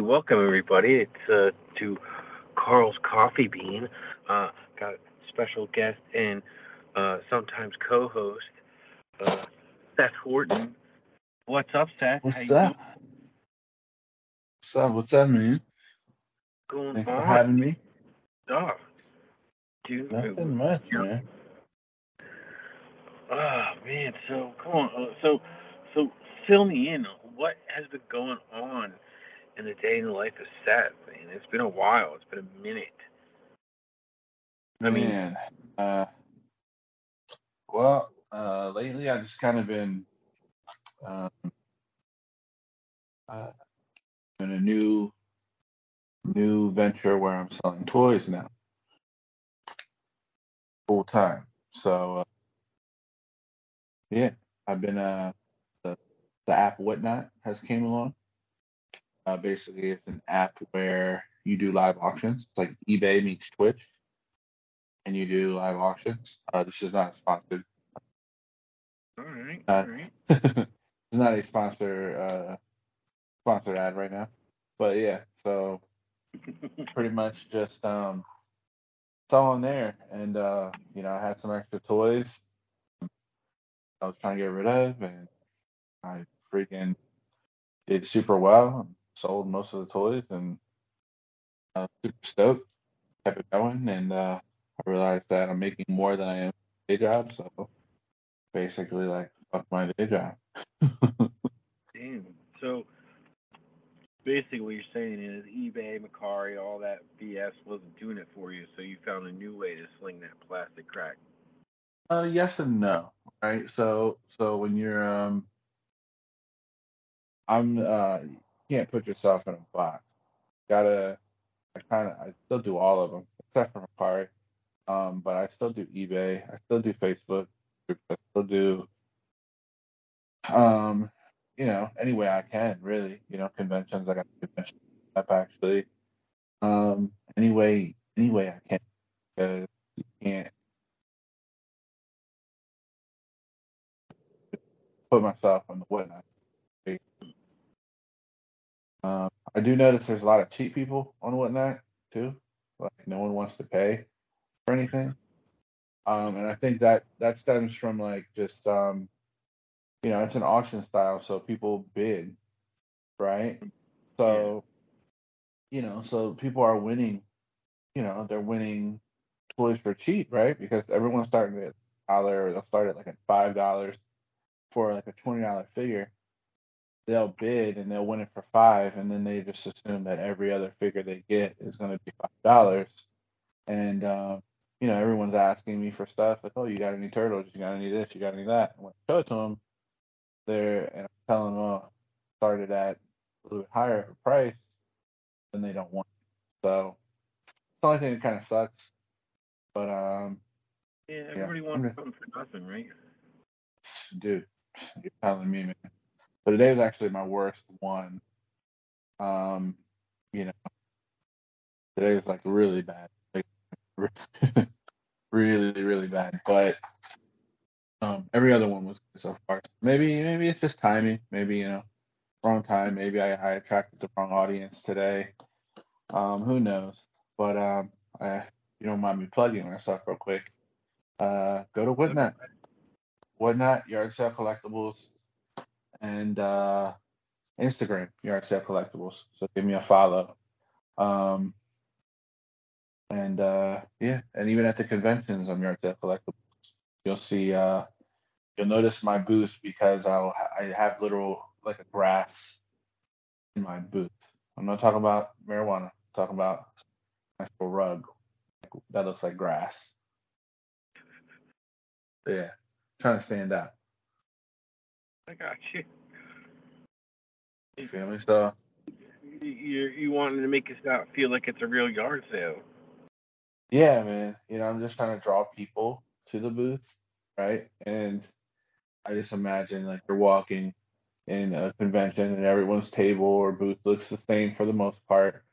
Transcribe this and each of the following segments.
Hey, welcome everybody. It's uh, to Karl's Koffee Bean. Uh, got special guest and uh, sometimes co-host uh, Seth Horton. What's up, Seth? What's How up? What's up? What's up, man? Going Thanks for having me. Oh, dude. Nothing much, man. Oh man, so come on. Uh, so, so fill me in. What has been going on in the day in the life of Seth? Man, it's been a while. It's been a minute. I mean, Man, uh, well, uh, lately I've just kind of been um, uh, in a new new venture where I'm selling toys now full time. So uh, yeah, I've been uh the the app Whatnot has came along. Uh, basically, it's an app where you do live auctions, it's like eBay meets Twitch, and you do live auctions. Uh, this is not sponsored. all right, Uh, all right. it's not a sponsor uh, sponsored ad right now, but yeah. So pretty much just um, it's all in there, and uh, you know I had some extra toys I was trying to get rid of, and I freaking did super well. Sold most of the toys, and uh, super stoked. Kept it going, and uh, I realized that I'm making more than I am day job, so basically like fuck my day job. Damn. So basically, what you're saying is eBay, Mercari, all that BS wasn't doing it for you, so you found a new way to sling that plastic crack. Uh, yes and no, right? So, so when you're, um, I'm, uh, can't put yourself in a box. Gotta, I kind of, I still do all of them except for Mercari. Um, but I still do eBay. I still do Facebook. I still do, um, you know, any way I can, really. You know, conventions. I got a convention up actually. Um, any way, any way I can, because you can't put myself on the whatnot. Um, I do notice there's a lot of cheap people on whatnot too. Like no one wants to pay for anything. Um, and I think that that stems from like just um, you know, it's an auction style, so people bid, right? So, you know, so people are winning, you know, they're winning toys for cheap, right? Because everyone's starting at dollar, they'll start at like at five dollars for like a twenty dollar figure. They'll bid and they'll win it for five, and then they just assume that every other figure they get is going to be five dollars. And um, you know, everyone's asking me for stuff like, "Oh, you got any turtles? You got any this? You got any that?" And when I show it to them, they're and I'm telling them, "Oh, started at a little bit higher of a price," then they don't want. It. So it's the only thing that kind of sucks. But um, Yeah, Yeah, everybody I'm wants something for nothing, right? dude, you're telling me, man. But today was actually my worst one. Um, you know, today was like really bad, like really, really bad. But um, every other one was good so far. Maybe, maybe it's just timing. Maybe you know, wrong time. Maybe I, I attracted the wrong audience today. Um, who knows? But um, I, you don't mind me plugging myself real quick. Uh, go to Whatnot, Whatnot Yard Sale Collectibles, and uh, Instagram Sale Collectibles. So give me a follow. Um, and uh, yeah, and even at the conventions on Yard Sale Collectibles, you'll see. Uh, you'll notice my booth because I'll I have literal like a grass in my booth. I'm not talking about marijuana. I'm talking about actual rug that looks like grass. Yeah, trying to stand out. I got you. You feel me? So You you you wanted to make it not feel like it's a real yard sale. yeah, man. You know, I'm just trying to draw people to the booth, right? And I just imagine like you're walking in a convention and everyone's table or booth looks the same for the most part,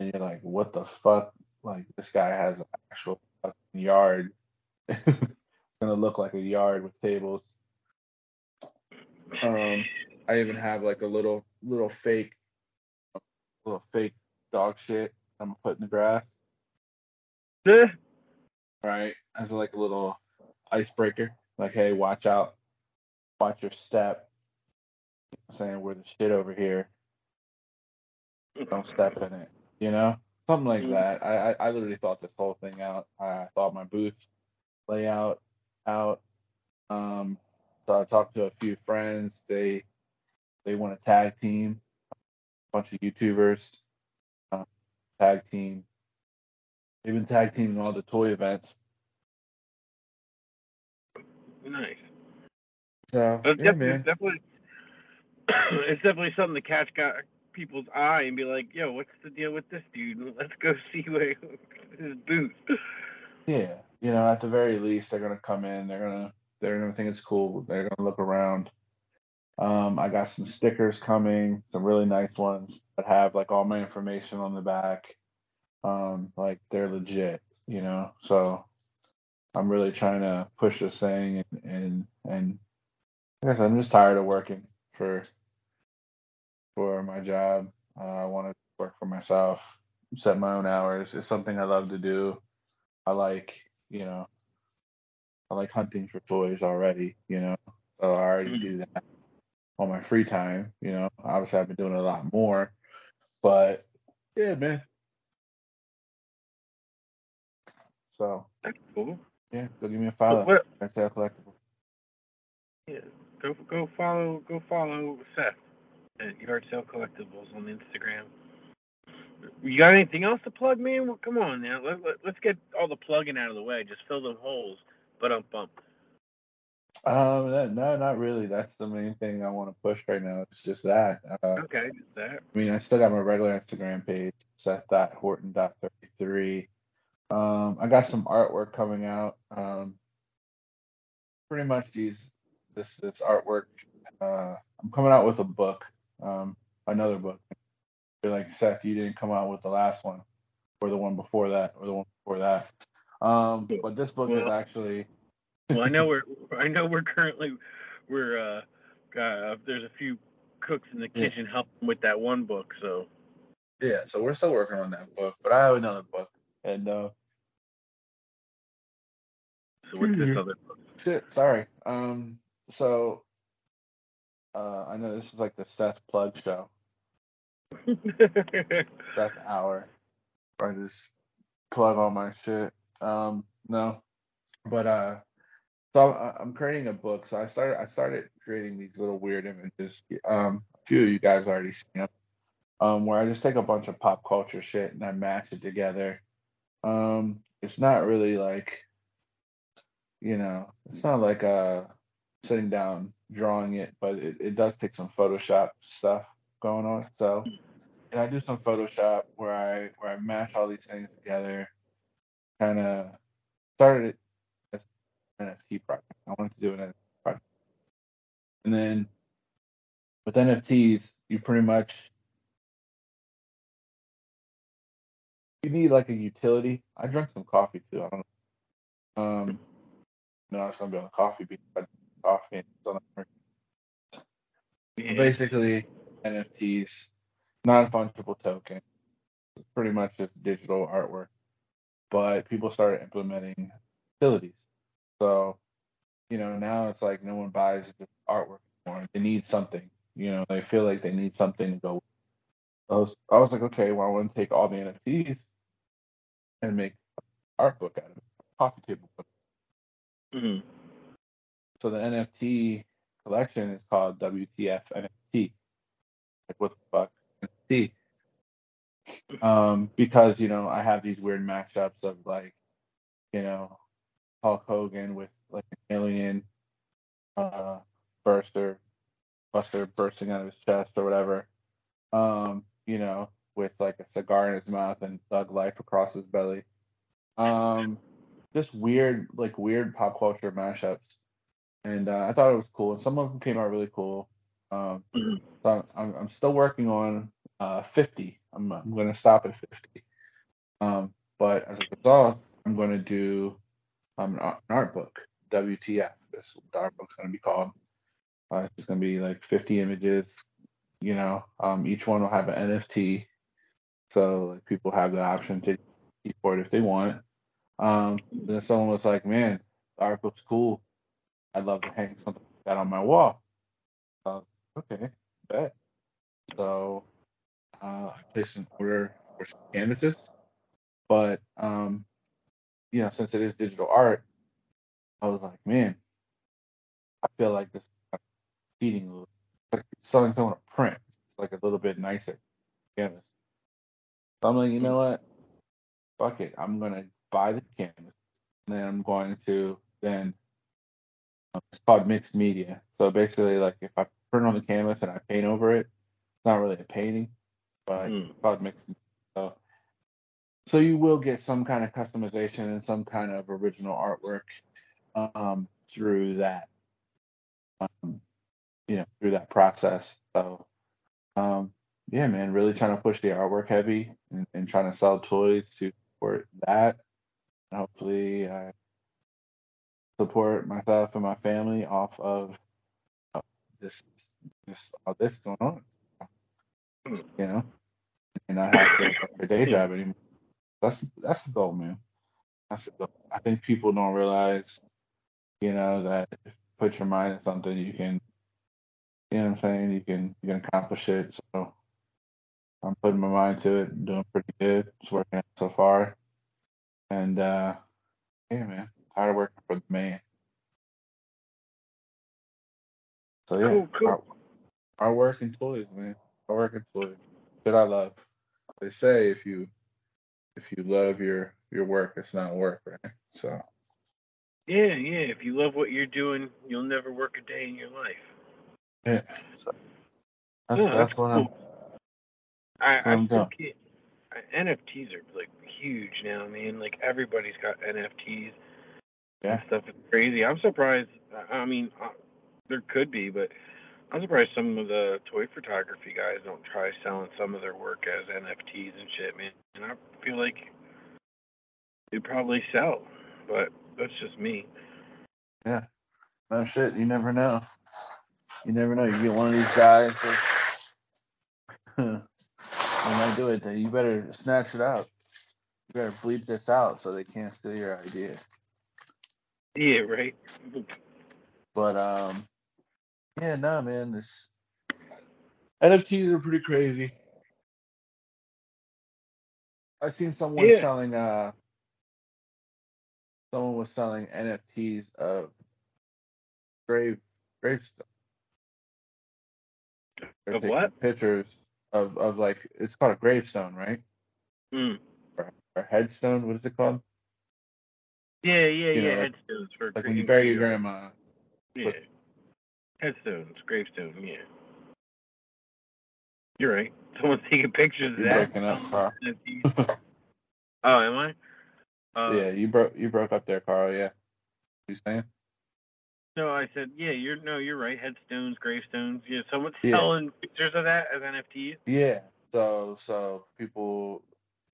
and you're like, what the fuck? Like this guy has an actual fucking yard. it's gonna look like a yard with tables. Um, I even have like a little little fake little fake dog shit I'm gonna put in the grass, Eh, right? As like a little icebreaker. Like, hey, watch out, watch your step. I'm saying we're the shit over here. Don't step in it. You know, something like Mhm. that. I, I I literally thought this whole thing out. I thought my booth layout out. Um, so I talked to a few friends. They they want a tag team, a bunch of YouTubers, uh, tag team. They've been tag teaming all the toy events. nice. So It's yeah, definitely, man. it's definitely, it's definitely something to catch guy, people's eye and be like, "Yo, what's the deal with this dude? Let's go see what his booth." Yeah, you know, at the very least, they're gonna come in. They're gonna they're gonna think it's cool. They're gonna look around. Um, I got some stickers coming, some really nice ones that have like all my information on the back. Um, like they're legit, you know. So I'm really trying to push this thing, and and and I guess I'm just tired of working for for my job. Uh, I want to work for myself, set my own hours. It's something I love to do. I like, you know, I like hunting for toys already, you know. So I already hmm. do that on my free time, you know. Obviously, I've been doing a lot more, but yeah, man. So That's cool. yeah, go give me a follow. what, That's Sale Collectible. yeah, go go follow go follow Seth at Yard Sale Collectibles on Instagram. You got anything else to plug, man? Well, come on now. Let, let, let's get all the plugging out of the way. Just fill the holes. But um bump. Um, no, not really. That's the main thing I want to push right now. It's just that. Uh, Okay, just that. I mean, I still got my regular Instagram page, Seth.Horton.33. Um, I got some artwork coming out. Um, pretty much these this this artwork. Uh, I'm coming out with a book, um, another book. You're like Seth, you didn't come out with the last one, or the one before that, or the one before that. Um, but this book is actually Well, I know we're I know we're currently we're uh, uh there's a few cooks in the Yeah. kitchen helping with that one book. So yeah. So we're still working on that book, but I have another book, and uh, so what's this other book? Shit, sorry. Um, so uh, I know this is like the Seth plug show, Seth hour, where I just plug all my shit. Um, no, but uh, so I'm, creating a book. So I started, I started creating these little weird images. Um, a few of you guys already seen them. Um, where I just take a bunch of pop culture shit and I mash it together. Um, it's not really like, you know, it's not like uh sitting down drawing it, but it, it does take some Photoshop stuff going on. So, and I do some Photoshop where I where I mash all these things together. Kind of started it as an NFT project. I wanted to do an NFT project, and then with NFTs, you pretty much you need like a utility. I drank some coffee too. I don't know. Um, no, it's gonna be on the coffee bean. I drank Coffee. And it's on the Yeah. basically NFTs, non-fungible token. Pretty much just digital artwork. But people started implementing utilities. So, you know, now it's like no one buys the artwork anymore. They need something. You know, they feel like they need something to go. With. I was, I was like, okay, well, I want to take all the NFTs and make an art book out of it, coffee table book. Mhm. So the NFT collection is called WTF NFT. Like what the fuck NFT? Um, because you know I have these weird mashups of like, you know, Hulk Hogan with like an alien uh burster, buster bursting out of his chest or whatever. Um, you know, with like a cigar in his mouth and thug life across his belly. Um, just weird, like weird pop culture mashups. And uh, I thought it was cool. And some of them came out really cool. Um, Mhm. so I'm, I'm still working on uh, 50. I'm, I'm going to stop at 50. Um, but as a result, I'm going to do um, an art- an art book, WTF. This art book's going to be called. Uh, it's going to be like 50 images. You know, um, each one will have an NFT. So like people have the option to keep for it if they want. Um, then someone was like, "Man, the art book's cool. I'd love to hang something like that on my wall." So, okay, bet. So uh, I placed an order for some canvases, but um, you know, since it is digital art, I was like, man, I feel like this is cheating. Like selling someone a print. It's like a little bit nicer canvas. So I'm like, you know what? Fuck it. I'm gonna buy the canvas, and then I'm going to then. um, It's called mixed media. So basically, like if I print on the canvas and I paint over it, it's not really a painting, but Mm. called So, so you will get some kind of customization and some kind of original artwork um, through that, um, you know, through that process. So, um, yeah, man, really trying to push the artwork heavy and, and trying to sell toys to support that. And hopefully, I support myself and my family off of uh, this, this, all this going on. You know, and not have to work a day job anymore. That's that's the goal, man. That's the goal. I think people don't realize, you know, that if you put your mind to something, you can, you know what I'm saying, you can you can accomplish it. So I'm putting my mind to it, doing pretty good. It's working out so far. And uh yeah, man, tired of working for the man. So yeah, Cool, cool. Our, our work and toys, man. Our work and toys. That I love. They say if you if you love your your work, it's not work, right? So Yeah, yeah. If you love what you're doing, you'll never work a day in your life. yeah. So that's Yeah, that's that's what I'm cool. I, That's what I'm I think it, NFTs are like huge now, man. Like everybody's got NFTs Yeah. stuff. is crazy. I'm surprised. I I mean, uh, there could be, but I'm surprised some of the toy photography guys don't try selling some of their work as NFTs and shit, man. And I feel like they probably sell, but that's just me. Yeah. No shit, you never know. You never know. You get one of these guys that they might do it. You better snatch it out. You better bleep this out so they can't steal your idea. Yeah, right. But um, yeah, no, man, this NFTs are pretty crazy. I seen someone Yeah. selling uh, someone was selling NFTs of grave gravestone. Of what? Pictures of of like it's called a gravestone, right? Mm. Or headstone. What is it called? Yeah, yeah, You know, yeah. like- headstones for Like when you bury your grandma. Yeah. Headstones, gravestone, yeah. You're right. Someone's taking pictures of that. breaking up, Karl. oh, am I? Uh, yeah, you broke you broke up there, Karl. Yeah. You saying? No, I said, yeah, you're no, you're right. Headstones, gravestones. Yeah, someone's Yeah. selling pictures of that as NFTs. Yeah. So so people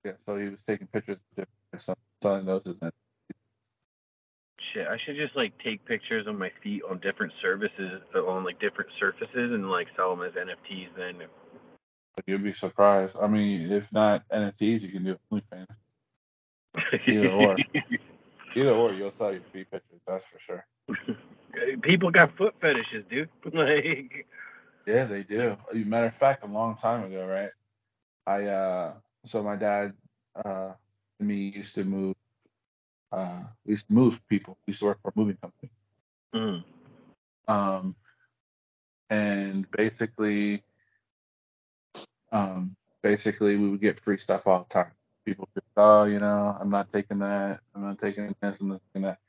yeah, so he was taking pictures of different selling those as Shit, I should just like take pictures of my feet on different services, on like different surfaces, and like sell them as NFTs. Then you'd be surprised. I mean, if not NFTs, you can do OnlyFans. Either or. Either or, you'll sell your feet pictures, that's for sure. People got foot fetishes, dude. like, Yeah, they do. Matter of fact, a long time ago, right? I uh so my dad uh and me used to move uh we used to move people. We used to work for a moving company. mm, Um and basically um basically we would get free stuff all the time. People would oh, you know, I'm not taking that, I'm not taking this, I'm not taking that.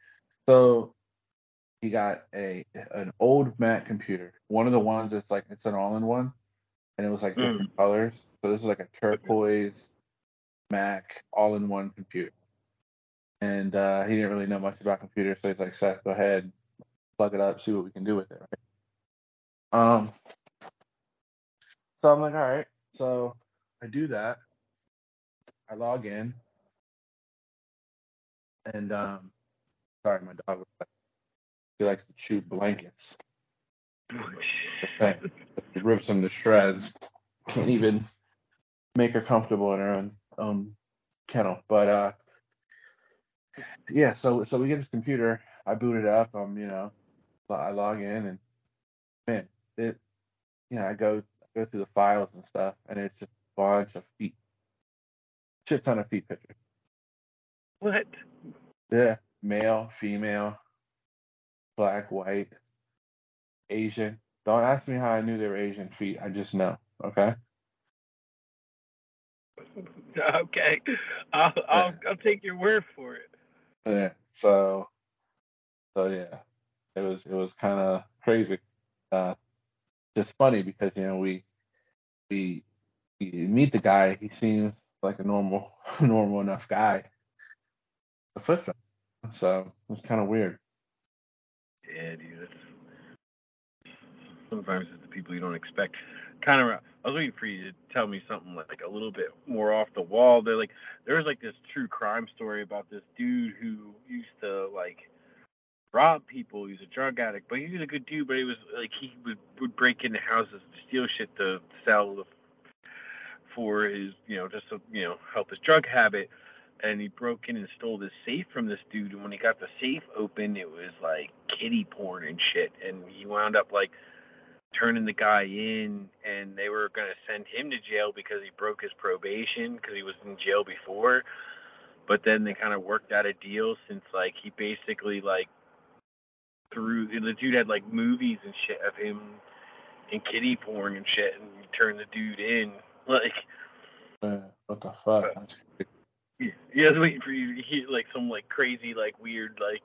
So he got a an old Mac computer. One of the ones that's like it's an all in one and it was like different colors. So this was like a turquoise Mac all in one computer. And uh, he didn't really know much about computers, so he's like, Seth, go ahead, plug it up, see what we can do with it, right? Um so I'm like, all right. So I do that. I log in. And um sorry, my dog he likes to chew blankets. Thing. Rips them to shreds. Can't even make her comfortable in her own own kennel. But uh, yeah. So so we get this computer. I boot it up. Um, you know, I log in and man, it. You know, I go I go through the files and stuff, and it's just a bunch of feet, shit ton of feet pictures. What? Yeah, male, female, black, white, Asian. Don't ask me how I knew they were Asian feet. I just know. Okay. Okay, I'll I'll, I'll take your word for it. Yeah. So. So yeah, it was it was kind of crazy. Uh, just funny because you know we we meet the guy. He seems like a normal normal enough guy. Foot fetish. So it's kind of weird. Yeah, dude. Sometimes it's the people you don't expect. Kind of. I was waiting for you to tell me something like a little bit more off the wall. They're like, there was like this true crime story about this dude who used to like rob people. He was a drug addict, but he was a good dude. But he was like he would would break into houses, steal shit to sell for his, you know, just to you know help his drug habit and he broke in and stole this safe from this dude. And when he got the safe open, it was like kitty porn and shit. And he wound up like turning the guy in, and they were gonna send him to jail because he broke his probation because he was in jail before. But then they kind of worked out a deal since like he basically like threw the dude had like movies and shit of him in kitty porn and shit, and he turned the dude in like. Uh, what the fuck? Uh, yeah, I was waiting for you to hear like some like crazy, like weird, like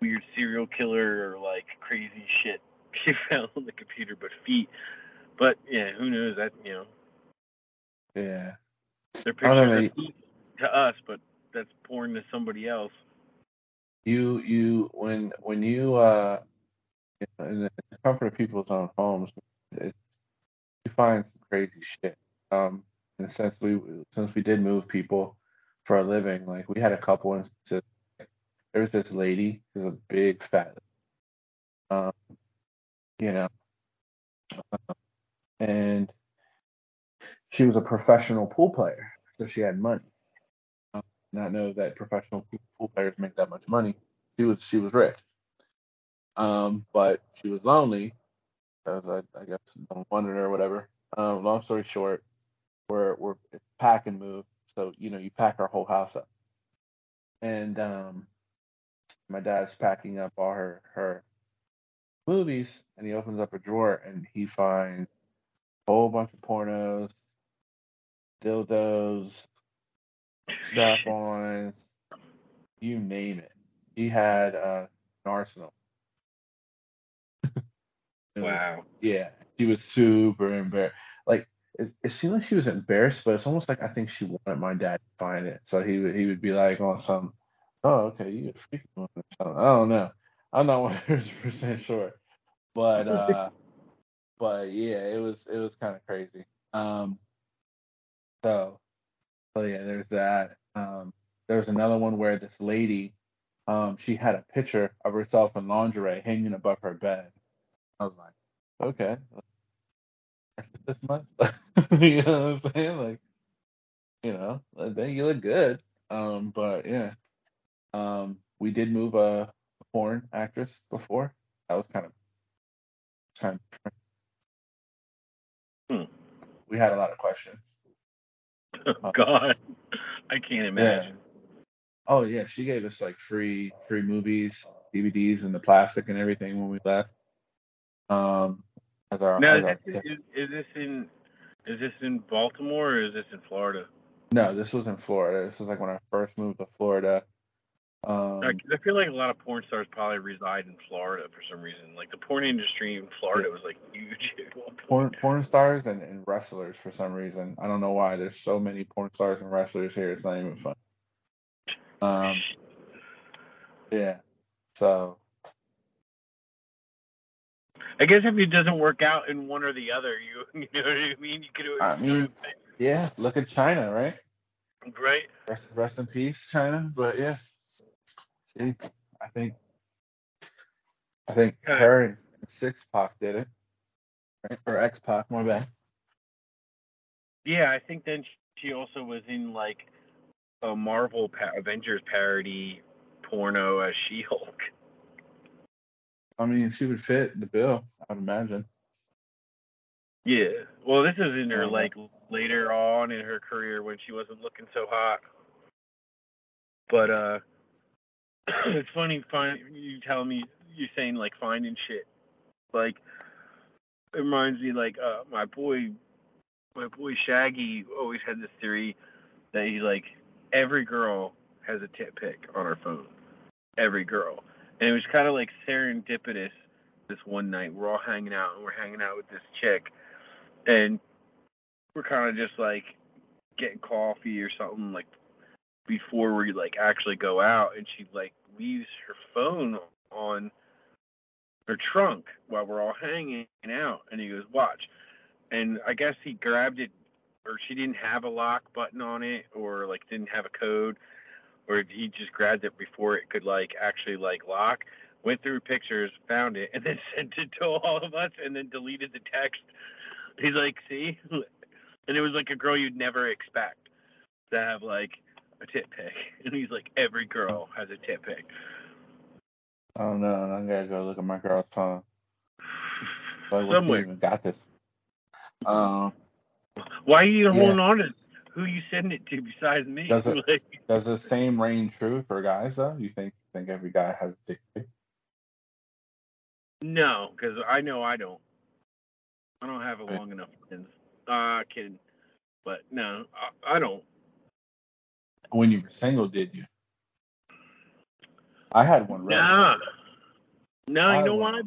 weird serial killer or like crazy shit she fell on the computer, but feet. But yeah, who knows? That you know. Yeah. They're pictures feet to us, but that's porn to somebody else. You you when when you uh in the comfort of people's own homes, it, you find some crazy shit. Um, and since we since we did move people for a living, like we had a couple instances. There was this lady who's a big fat, um, you know, uh, and she was a professional pool player, so she had money. Um, not know that professional pool players make that much money. She was she was rich, um, but she was lonely, as I, I guess wanted her or whatever. Um, long story short, we're we're pack and move. So you know, you pack our whole house up. And um, my dad's packing up all her her movies, and he opens up a drawer and he finds a whole bunch of pornos, dildos, strap-ons, you name it. He had uh, an arsenal. wow. Yeah, She was super embarrassed. Like it, it seemed like she was embarrassed, but it's almost like I think she wanted my dad to find it. So he would he would be like on some, oh okay, you get freaking I don't know. I'm not 100 percent sure, but uh, but yeah, it was it was kind of crazy. Um, so so yeah, there's that. Um, there was another one where this lady, um, she had a picture of herself in lingerie hanging above her bed. I was like, okay, this month. you know what I'm saying? Like, you know, then you look good. Um, but yeah, um, we did move a, a porn actress before. That was kind of kind of. Hmm. We had a lot of questions. Oh God, I can't imagine. Yeah. Oh yeah, she gave us like free free movies, DVDs, and the plastic and everything when we left. Um, as our, now, as our, is, is, is, this in is this in Baltimore or is this in Florida? No, this was in Florida. This was like when I first moved to Florida. Um, I feel like a lot of porn stars probably reside in Florida for some reason. Like the porn industry in Florida was like huge. Porn, porn stars and, and wrestlers for some reason. I don't know why. There's so many porn stars and wrestlers here. It's not even fun. Um, yeah. So I guess if it doesn't work out in one or the other, you you know what I mean. You could. I mean, yeah. Look at Chyna, right? Right. Rest, rest in peace, Chyna. But yeah, see, I think, I think her and Six Pac did it, right? Or X Pac, my bad. Yeah, I think then she also was in like a Marvel pa- Avengers parody porno as She-Hulk. I mean, she would fit the bill, I'd imagine. Yeah. Well, this is in her like later on in her career when she wasn't looking so hot. But uh it's funny find you telling me you're saying like finding shit. Like it reminds me like uh my boy my boy Shaggy always had this theory that he like every girl has a tit pic on her phone. Every girl. And it was kind of like serendipitous this one night. We're all hanging out and we're hanging out with this chick and we're kind of just like getting coffee or something like before we like actually go out and she like leaves her phone on her trunk while we're all hanging out and he goes watch. And i guess he grabbed it or she didn't have a lock button on it or like didn't have a code or he just grabbed it before it could like actually like lock went through pictures found it and then sent it to all of us and then deleted the text. He's like see? And it was like a girl you'd never expect to have like a tit pic and he's like every girl has a tit pic I don't know. I gotta go look at my girl's phone. Like, somewhere even got this? Um, why are you Yeah. holding on to who you sending it to besides me Does it- like does the same reign true for guys though? You think think every guy has a dick pic? no because i know i don't i don't have a long enough friends uh kidding but no i, I don't When you were single, did you? I had one ready. Nah. No, you know don't why?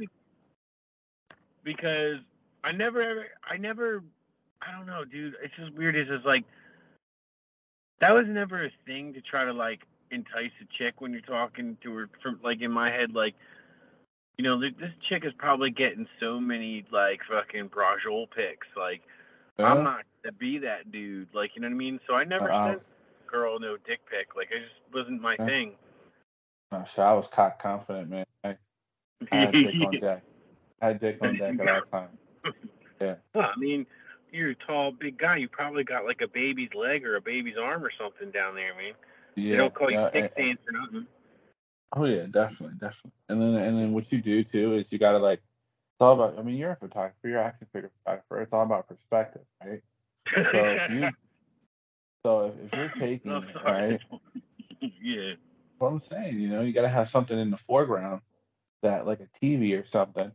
Because I never ever I never I don't know, dude. It's just weird. It's just like that was never a thing to try to like entice a chick when you're talking to her from like in my head like you know, this chick is probably getting so many like fucking brajol pics. Like Yeah? I'm not gonna be that dude. Like you know what I mean? So I never Uh, a girl no dick pic. Like it just wasn't my thing. No, shit, I was cock confident, man. I, I had dick on deck. I had dick on deck at all times. Yeah. Well, I mean, you're a tall, big guy. You probably got like a baby's leg or a baby's arm or something down there, man. Yeah. they don't call you dick and- dance or nothing. Oh yeah, definitely, definitely. And then and then what you do too is you gotta like it's all about I mean you're a photographer, you're an action figure photographer, it's all about perspective, right? So if you so if, if you're taking it, right? yeah. What I'm saying, you know, you gotta have something in the foreground that like a TV or something,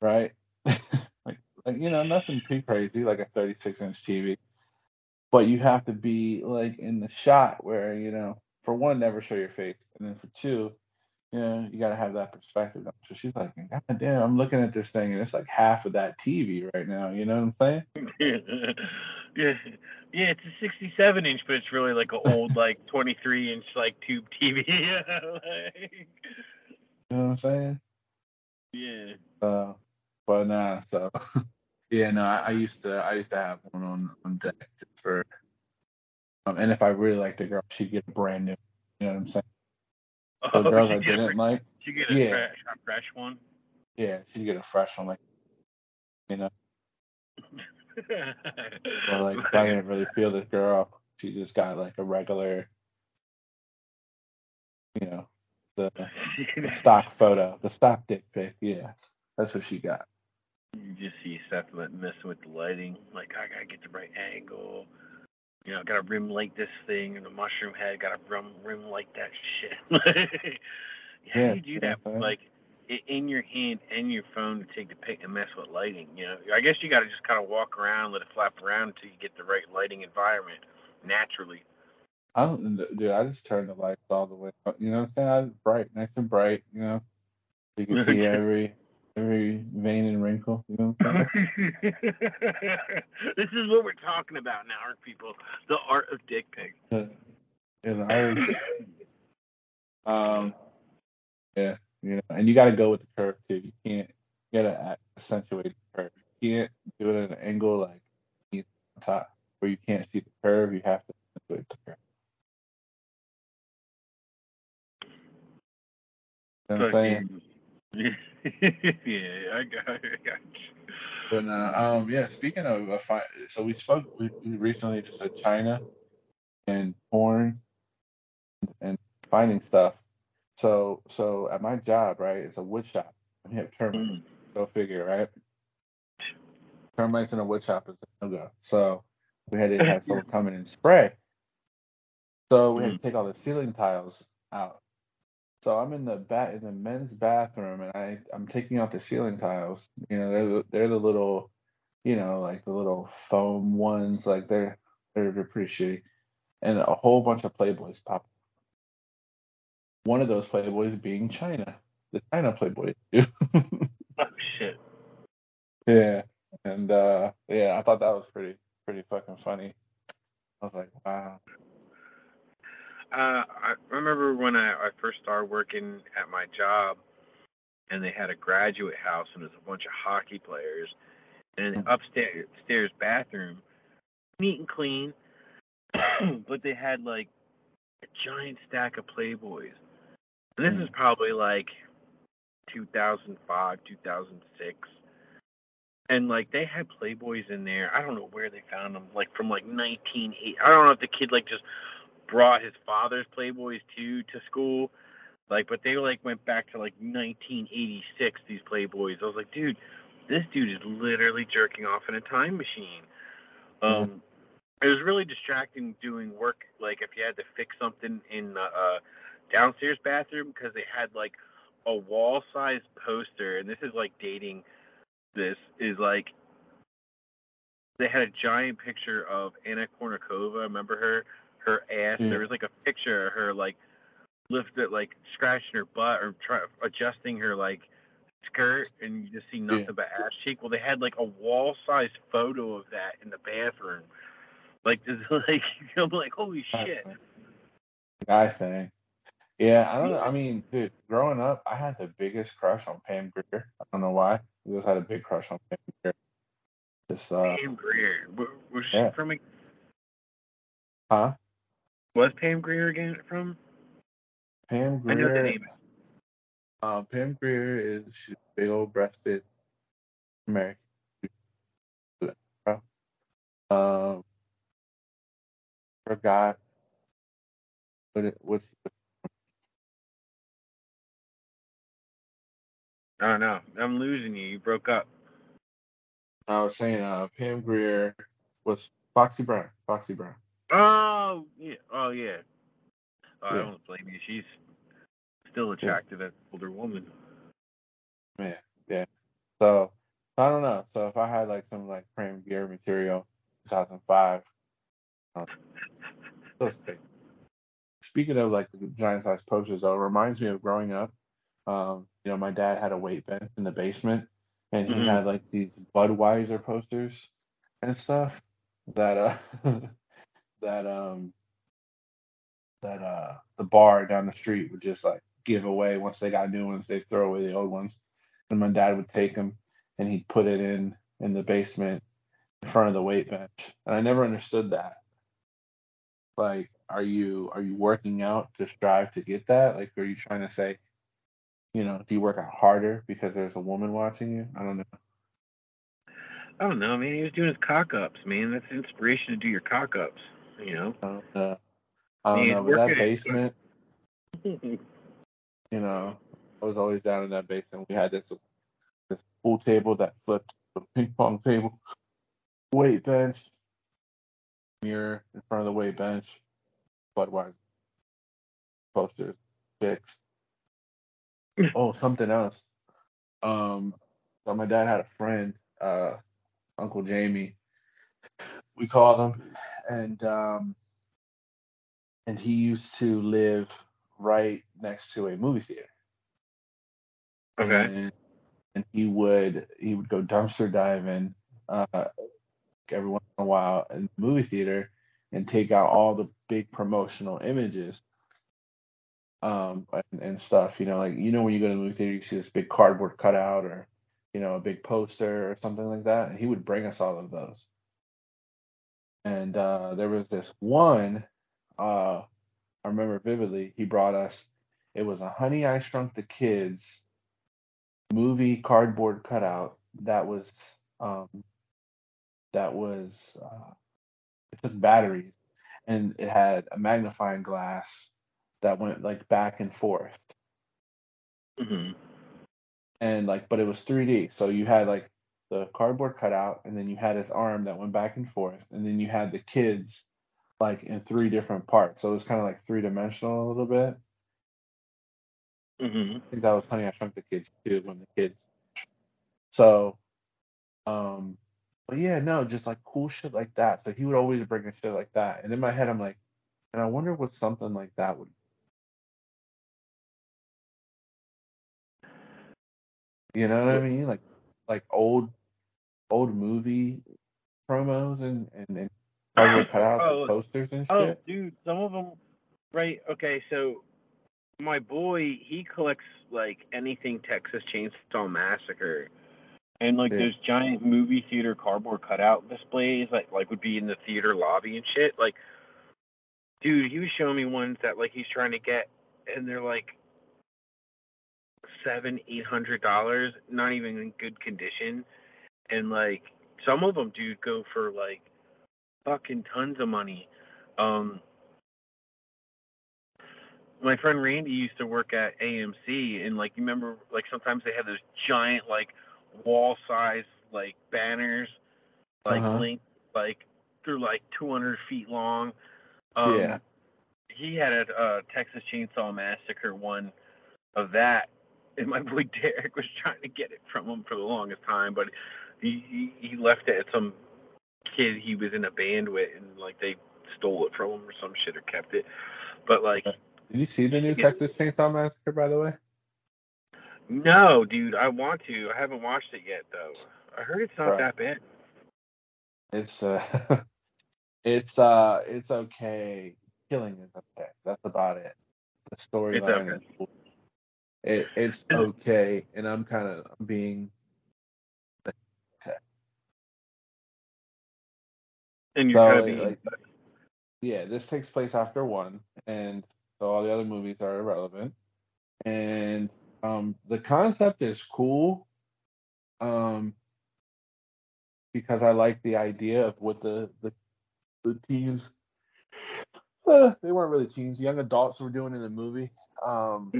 right? like like you know, nothing too crazy, like a thirty six inch TV. But you have to be like in the shot where, you know, for one, never show your face. And then for two, you know, you gotta have that perspective. So she's like, God damn, I'm looking at this thing and it's like half of that TV right now, you know what I'm saying? Yeah. Yeah, it's a 67 inch, but it's really like an old, like 23 inch, like tube TV. like, You know what I'm saying? yeah. Uh, but nah, so yeah, no, I, I used to I used to have one on on deck for um, and if I really liked a girl, she'd get a brand new. You know what I'm saying? For Oh, girls I get a, didn't like, you get a, yeah. fresh, a fresh one. yeah, she'd get a fresh one, like you know. Or like I didn't really feel this girl, she just got like a regular, you know, the, the stock photo, the stock dick pic. Yeah, that's what she got. You just see Seth messing with the lighting. Like, I gotta get the right angle. You know, gotta rim light this thing, and the mushroom head gotta rim rim light that shit. How Yeah, do you do that? Like, in your hand and your phone to take the pic and mess with lighting. You know, I guess you gotta just kind of walk around, let it flap around until you get the right lighting environment naturally. I don't, dude. I just turned the lights all the way up. You know what I'm saying? I was bright, nice and bright. You know, you can see every every vein and wrinkle. You know what I'm saying? this is what we're talking about now, aren't people? The art of dick pic. Yeah, the art um, yeah, you know, and you got to go with the curve too. You can't, you got to accentuate the curve. You can't do it at an angle like on top where you can't see the curve. You have to accentuate the curve. You know what I'm saying? Yeah, I got, it, I got you. But uh, um, yeah. Speaking of, uh, fi- so we spoke. We, we recently just said Chyna and porn and finding stuff. So so at my job, right, it's a wood shop. We have termites. Mm. Go figure, right? Termites in a wood shop is a no go. So we had to have someone come in and spray. So we had to take all the ceiling tiles out. So I'm in the bat in the men's bathroom and I I'm taking out the ceiling tiles. You know, they're the, they're the little, you know, like the little foam ones. Like they're they're, they're pretty shitty. And a whole bunch of Playboys pop. One of those Playboys being Chyna, the Chyna Playboy. Oh shit. yeah, and uh yeah, I thought that was pretty pretty fucking funny. I was like, wow. Uh, I remember when I, I first started working at my job, and they had a graduate house, and there's a bunch of hockey players, and Mhm. upstairs upstairs bathroom, neat and clean, but they had like a giant stack of Playboys, this is probably like 2005, 2006. And like they had Playboys in there. I don't know where they found them. Like from like 1980. I don't know if the kid like just brought his father's Playboys too to school. Like, but they like went back to like 1986. These Playboys. I was like, dude, this dude is literally jerking off in a time machine. Um, it was really distracting doing work. Like if you had to fix something in the uh, downstairs bathroom because they had like a wall-sized poster, and this is like dating. This is like they had a giant picture of Anna Kournikova. Remember her? Her ass. Yeah. There was like a picture of her like lifted, like scratching her butt or try, adjusting her like skirt, and you just see nothing Yeah. but ass cheek. Well, they had like a wall-sized photo of that in the bathroom. Like, this, like I'm like, holy shit. Guy thing. Yeah, I don't know. I mean, dude, growing up, I had the biggest crush on Pam Grier. I don't know why. I just had a big crush on Pam Grier. Just uh, Pam Grier. Where, where's Yeah. she from? huh? Was Pam Grier again from? Pam Grier? I know the name. Uh, Pam Grier is she's big old breasted American. Um, forgot what it what's I don't know. I'm losing you. You broke up. I was saying. Uh, Pam Grier was Foxy Brown. Foxy Brown. Oh yeah. Oh yeah. Oh, I don't blame you. She's still attractive as an older woman. Yeah, yeah. So I don't know. So if I had like some like Pam Grier material, 2005. Um. Speaking of like giant size posters, though, it reminds me of growing up. Um, my dad had a weight bench in the basement, and he Mhm. had like these Budweiser posters and stuff that uh that um that uh the bar down the street would just like give away once they got new ones, they'd throw away the old ones. And my dad would take them and he'd put it in in the basement in front of the weight bench. And I never understood that. Like, are you are you working out to strive to get that? Like, are you trying to say, you know, do you work out harder because there's a woman watching you? I don't know. I don't know, man. He was doing his cock ups, man. That's inspiration to do your cock ups. You know. I don't know. I don't know. But that basement, you know, I was always down in that basement. We had this this pool table that flipped, a ping pong table, weight bench, mirror in front of the weight bench, Budweiser posters, chicks. Oh, something else. Um, so my dad had a friend, uh, Uncle Jamie. We called him, and um, and he used to live right next to a movie theater. okay. and, and he would he would go dumpster diving uh, every once in a while in the movie theater and take out all the big promotional images um and, and stuff you know like you know when you go to the movie theater you see this big cardboard cutout or you know a big poster or something like that and he would bring us all of those. And uh there was this one uh i remember vividly he brought us it was a honey i shrunk the kids movie cardboard cutout that was um, that was uh, it took batteries and it had a magnifying glass that went like back and forth Mhm. and like but it was 3D. So you had like the cardboard cutout and then you had his arm that went back and forth and then you had the kids like in three different parts. So it was kind of like three dimensional a little bit. Mhm. I think that was Honey I Shrunk the Kids too when the kids. So, um, but yeah, no, just like cool shit like that. So he would always bring a shit like that, and in my head, I'm like, and I wonder what something like that would. You know what I mean? Like, like old, old movie promos and and, and cardboard cutouts Oh, posters and Oh, shit. dude, some of them. Right. Okay. So, my boy, he collects like anything Texas Chainsaw Massacre, and like Yeah. those giant movie theater cardboard cutout displays, like like would be in the theater lobby and shit. Like, dude, he was showing me ones that like he's trying to get, and they're like seven, eight hundred dollars, not even in good condition, and like some of them, dude, go for like fucking tons of money. Um, my friend Randy used to work at AMC, and like you remember, like sometimes they have those giant like wall size like banners, like Uh-huh. link like they're like 200 feet long. Um, Yeah. He had a uh, Texas Chainsaw Massacre one of that, and my boy Derek was trying to get it from him for the longest time, but he he, he left it at some kid he was in a band with, and like they stole it from him or some shit or kept it. But like, Did you see the new Yeah. Texas Chainsaw Massacre, by the way? no, dude, I want to. I haven't watched it yet though. I heard it's not Right. that bad. It's uh, it's uh, it's okay. Killing is okay. That's about it. The storyline okay. is. It, it's okay, and I'm kind of being And you're So, kind of being like- yeah. This takes place after one, and so all the other movies are irrelevant. And um, the concept is cool, um, because I like the idea of what the the, the teens. Uh, they weren't really teens, young adults were doing in the movie. Um,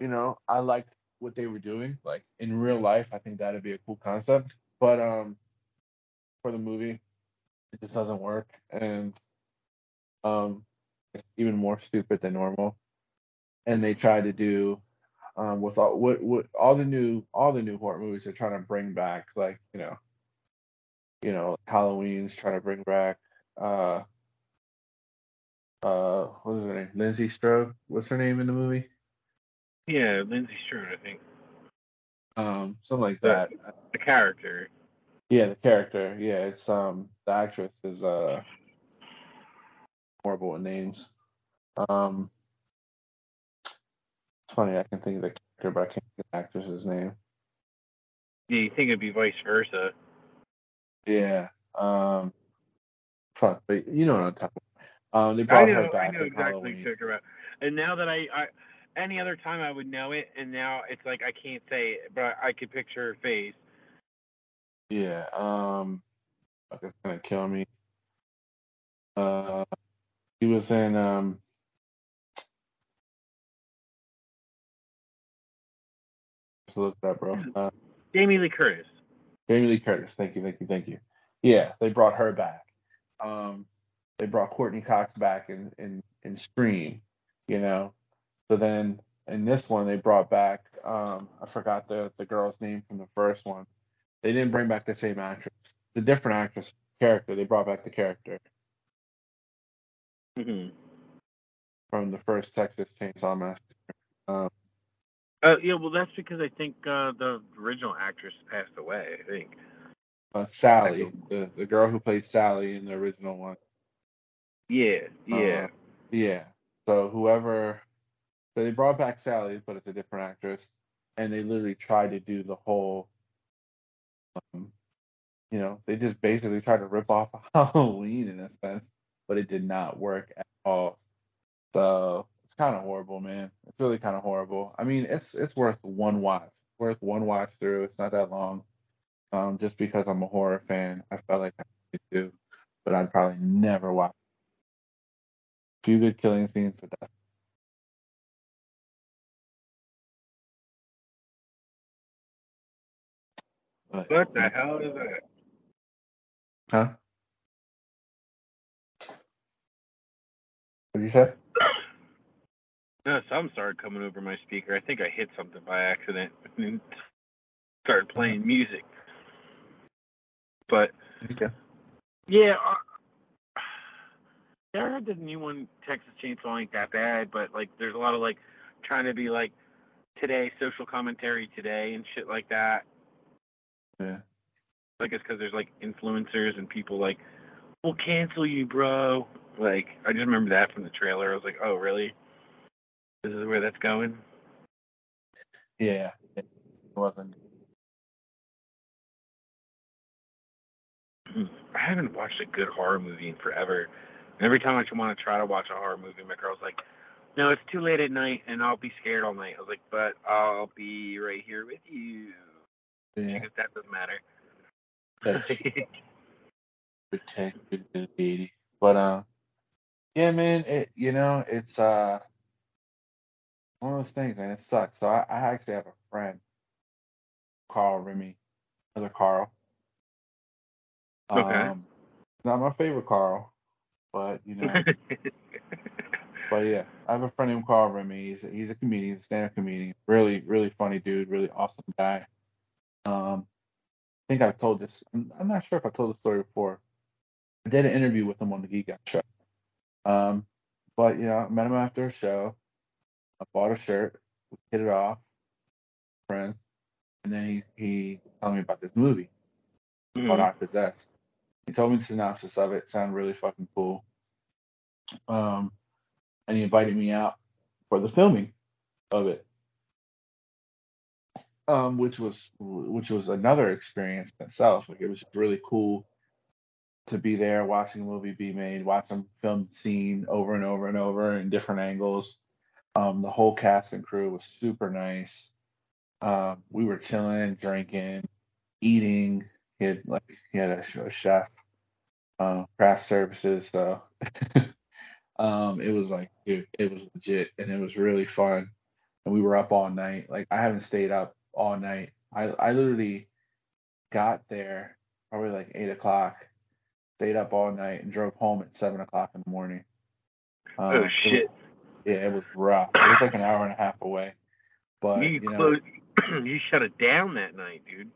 you know, I liked what they were doing. Like in real life, I think that'd be a cool concept. But um, for the movie, it just doesn't work, and um, it's even more stupid than normal. And they try to do um, with all what what all the new all the new horror movies are trying to bring back, like you know, you know, Halloween's trying to bring back. Uh, uh, what was her name? Lindsay Strode. What's her name in the movie? yeah, Lindsay Strode, I think Um, something like The- that. the character. Yeah, the character. Yeah, it's um the actress is uh horrible with names. Um, it's funny I can think of the character, but I can't think of the actress's name. Yeah, you think it'd be vice versa? Yeah. Um, fuck, but you know what I'm talking. Um, they I brought know, her I know exactly what you're talking about. And now that I, I, any other time I would know it, and now it's like I can't say it, but I, I could picture her face. Yeah. Um, fuck, it's gonna kill me. Uh, he was in um. Let's look that, bro. Uh, Jamie Lee Curtis. Jamie Lee Curtis. Thank you, thank you, thank you. Yeah, they brought her back. Um, they brought Courteney Cox back in in in Scream. You know, so then in this one they brought back. Um, I forgot the the girl's name from the first one. They didn't bring back the same actress. It's a different actress character. They brought back the character hmm from the first Texas Chainsaw Massacre. Um, Uh, yeah, well, that's because I think uh, the original actress passed away. I think. uh, Sally, the the girl who played Sally in the original one. Yeah, yeah. Uh, yeah. So whoever, so they brought back Sally, but it's a different actress, and they literally tried to do the whole. Um, you know, they just basically tried to rip off Halloween in a sense, but it did not work at all. So it's kind of horrible, man. It's really kind of horrible. I mean, it's it's worth one watch. Worth one watch through. It's not that long. Um, just because I'm a horror fan, I felt like I could do, but I'd probably never watch. Few good killing scenes, but that's but, What the hell is that? huh? What did you say? No, something started coming over my speaker. I think I hit something by accident and started playing music. But yeah, I heard the new one, Texas Chainsaw, ain't that bad. But like, there's a lot of like trying to be like today, social commentary today, and shit like that. Yeah. I guess because there's like influencers and people like, we'll cancel you, bro. Like, I just remember that from the trailer. I was like, oh, really? This is where that's going? Yeah. It wasn't. Hmm. I haven't watched a good horror movie in forever. Every time I want to try to watch a horror movie, my girl's like, no, it's too late at night and I'll be scared all night. I was like, but I'll be right here with you. Yeah. Because that doesn't matter. That's protected lady. But uh, yeah, man. It you know it's uh one of those things, man. It sucks. So I, I actually have a friend, Carl Remy, another Carl. Okay. Um, not my favorite Carl, but you know, but yeah, I have a friend named Carl Remy. He's a, he's a comedian, he's a stand-up comedian. Really, really funny dude. Really awesome guy. Um, I think I've told this. I'm, I'm not sure if I told the story before. I did an interview with him on the Geek Out show. Um, but you know, I met him after a show. I bought a shirt. We hit it off, friends, and then he he told me about this movie called Mhm. I Possessed. He told me the synopsis of it. Sounded really fucking cool. Um, and he invited me out for the filming of it. Um, which was which was another experience in itself. Like it was really cool to be there watching a movie be made, watch them film scene over and over and over in different angles. Um, the whole cast and crew was super nice. Um, we were chilling, drinking, eating. He had like he had a, a chef, uh, craft services. So um, it was like, dude, it was legit, and it was really fun. And we were up all night. Like I haven't stayed up all night. I I literally got there probably like eight o'clock, stayed up all night, and drove home at seven o'clock in the morning. Um, oh, it was- shit. yeah, it was rough. It was like an hour and a half away. But you you know, closed, you shut it down that night, dude.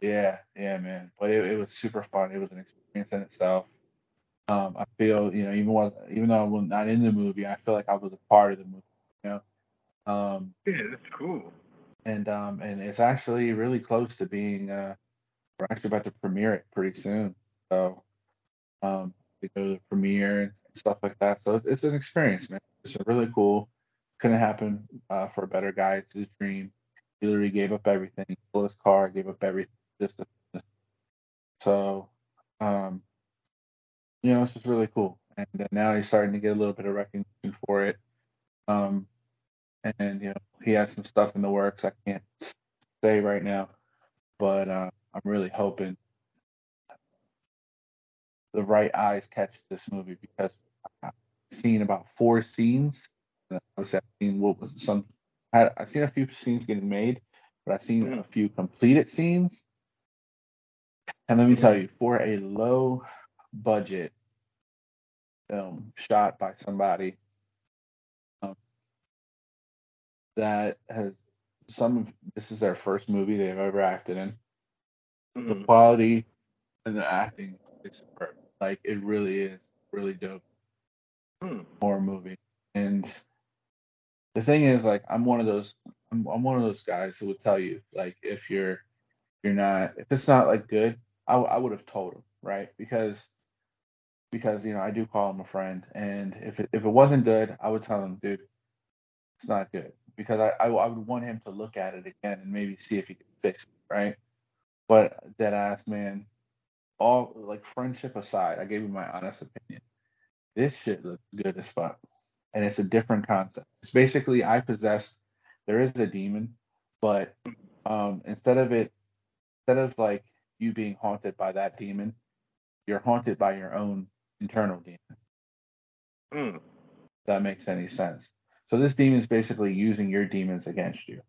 Yeah, yeah, man. But it, it was super fun. It was an experience in itself. Um, I feel, you know, even was even though I was not in the movie, I feel like I was a part of the movie. You know, um, Yeah, that's cool. and um, and it's actually really close to being. Uh, we're actually about to premiere it pretty soon. So, um, we go to the premiere and stuff like that. So it's, it's an experience, man. It's really cool. Couldn't happen uh, for a better guy. It's his dream. He literally gave up everything. He sold his car, gave up everything. Just to, so, um, you know, it's just really cool. And uh, now he's starting to get a little bit of recognition for it. Um, and you know, he has some stuff in the works. I can't say right now, but uh, I'm really hoping the right eyes catch this movie because I've seen about four scenes. Obviously, I've seen what was some. I- I've seen a few scenes getting made, but I've seen a few completed scenes. And let me tell you, for a low budget film shot by somebody um, that has some of this is their first movie they've ever acted in the Mhm. quality and the acting is superb. Like it really is really dope Hmm. horror movie. And the thing is, like, I'm one of those. I'm, I'm one of those guys who would tell you, like, if you're you're not if it's not like good, I, I would have told him, right? Because because you know I do call him a friend, and if it if it wasn't good, I would tell him, dude, it's not good, because I I, I would want him to look at it again and maybe see if he could fix it, right? But that ass man, all like friendship aside, I gave you my honest opinion. This shit looks good as fuck, and it's a different concept. It's basically I possess. There is a demon, but um, instead of it, instead of like you being haunted by that demon. You're haunted by your own internal demon. If that makes any sense. So this demon is basically using your demons against you,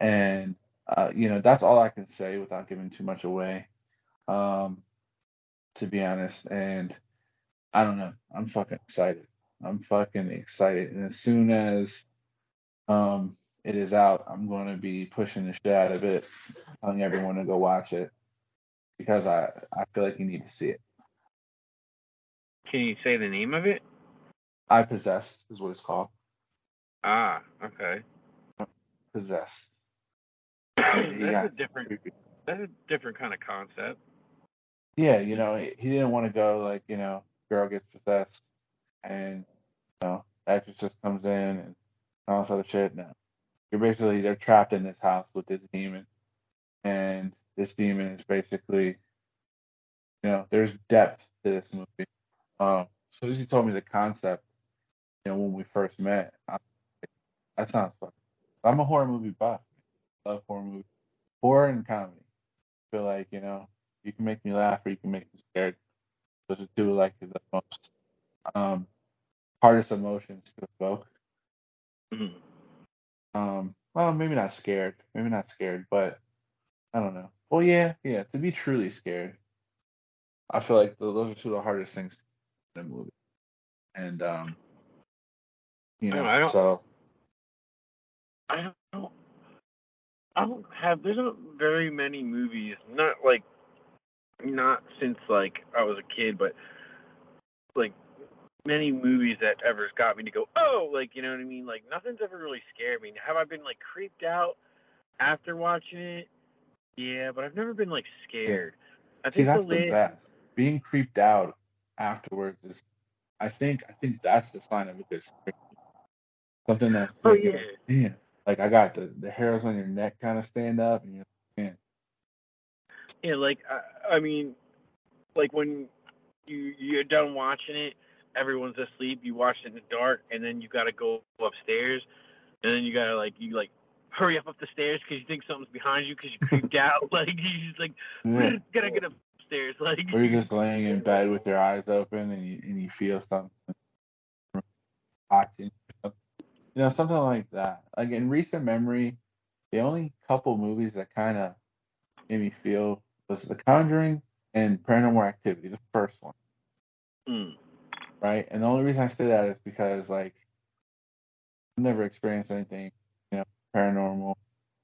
and uh, you know that's all I can say without giving too much away. Um, to be honest, and I don't know. I'm fucking excited. I'm fucking excited, and as soon as um it is out, I'm going to be pushing the shit out of it, telling everyone to go watch it because I I feel like you need to see it. Can you say the name of it? I possessed is what it's called. Ah, okay. Possessed. that's Yeah. a different. That's a different kind of concept. Yeah, you know, he didn't want to go like, you know, girl gets possessed and you know, exorcist comes in and all this other shit. No. You're basically they're trapped in this house with this demon. And this demon is basically you know, there's depth to this movie. Um so as he told me the concept, you know, when we first met, I that sounds fun. I'm a horror movie buff. I love horror movies. Horror and comedy. I feel like, you know, you can make me laugh or you can make me scared. Those are two like the most um, hardest emotions to evoke. Mhm. Um, well, maybe not scared, maybe not scared, but I don't know. Well, yeah, yeah. To be truly scared, I feel like those are two of the hardest things in a movie. And um, you know, I don't- so I don't. I don't have. There's not very many movies. Not like, not since like I was a kid, but like many movies that ever's got me to go, oh, like you know what I mean. Like nothing's ever really scared me. Have I been like creeped out after watching it? Yeah, but I've never been like scared. I see think that's the the best. Being creeped out afterwards is, I think, I think that's the sign of a good. Something that's Oh like, yeah. man, like I got the the hairs on your neck kind of stand up, and you're like, man, Yeah, like I, I mean, like when you you're done watching it, everyone's asleep. You watch it in the dark, and then you gotta go upstairs, and then you gotta like you like hurry up up the stairs because you think something's behind you because you creeped out. Like you just like yeah. gotta get upstairs. Like Or you're just laying in bed with your eyes open and you and you feel something watching, you know, something like that. Like in recent memory, the only couple movies that kind of made me feel was The Conjuring and Paranormal Activity, the first one, Mm. right? And the only reason I say that is because like I've never experienced anything, paranormal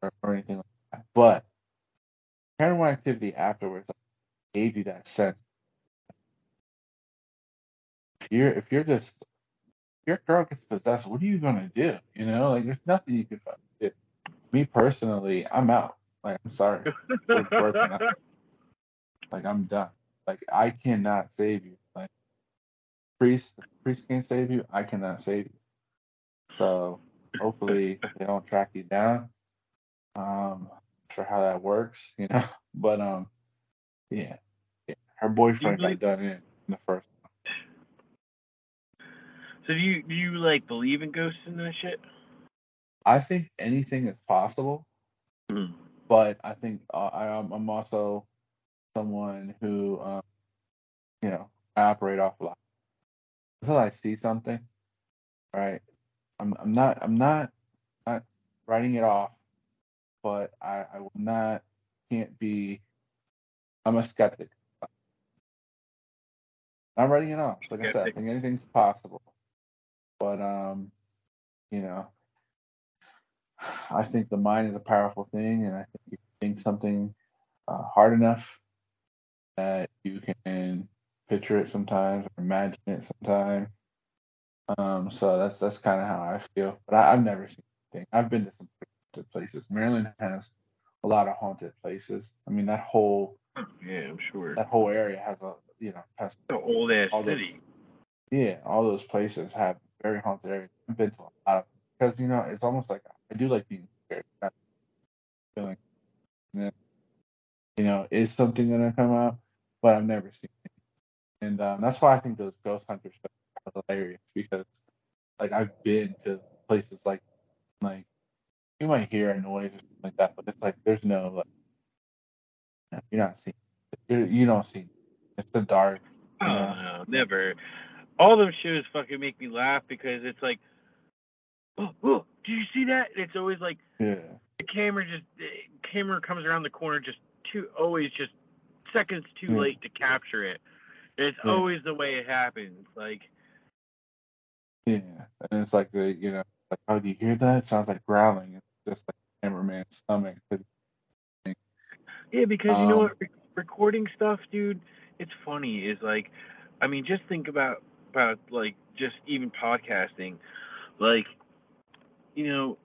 or, or anything like that. But Paranormal Activity afterwards gave you that sense. If you're if you're just if your girl gets possessed, what are you gonna do? You know, like there's nothing you can do. Me personally, I'm out. Like I'm sorry. We're working out. Like I'm done. Like I cannot save you. Like priest, priest can't save you. I cannot save you. So hopefully they don't track you down. Um, not sure how that works, you know. But um, yeah, yeah. her boyfriend got done in, in the first. so do you do you like believe in ghosts and that shit? I think anything is possible. Mm. but I think uh, I, I'm I'm also someone who, um, you know, I operate off a lot. Until I see something, right? I'm I'm not I'm not not writing it off, but I I will not can't be. I'm a skeptic. I'm writing it off. Like I said, I think anything's possible, but um, you know, I think the mind is a powerful thing, and I think if you think something uh, hard enough that you can picture it sometimes or imagine it sometimes. Um, so that's that's kind of how I feel. But I, I've never seen anything. I've been to some haunted places. Maryland has a lot of haunted places. I mean, that whole Yeah, I'm sure. that whole area has a you know has An old ass all those- city. yeah, all those places have very haunted areas. I've been to a lot of because you know it's almost like I do like being scared. That feeling, you know, is something gonna come out, but I've never seen it, and um, that's why I think those ghost hunters are hilarious because like I've been to places like like you might hear a noise or something like that, but it's like there's no like you're not seeing You, you don't see. It's the dark. Oh know? no, never. All those shows fucking make me laugh because it's like, oh, oh, do you see that? And it's always like Yeah. the camera just the camera comes around the corner just too always just seconds too Yeah. late to capture it. It's Yeah. always the way it happens. Like Yeah. And it's like the you know like oh do you hear that? It sounds like growling. It's just like cameraman's stomach. yeah, because you know Um, what, Re- recording stuff, dude. It's funny. Is like, I mean, just think about about like just even podcasting, like, you know,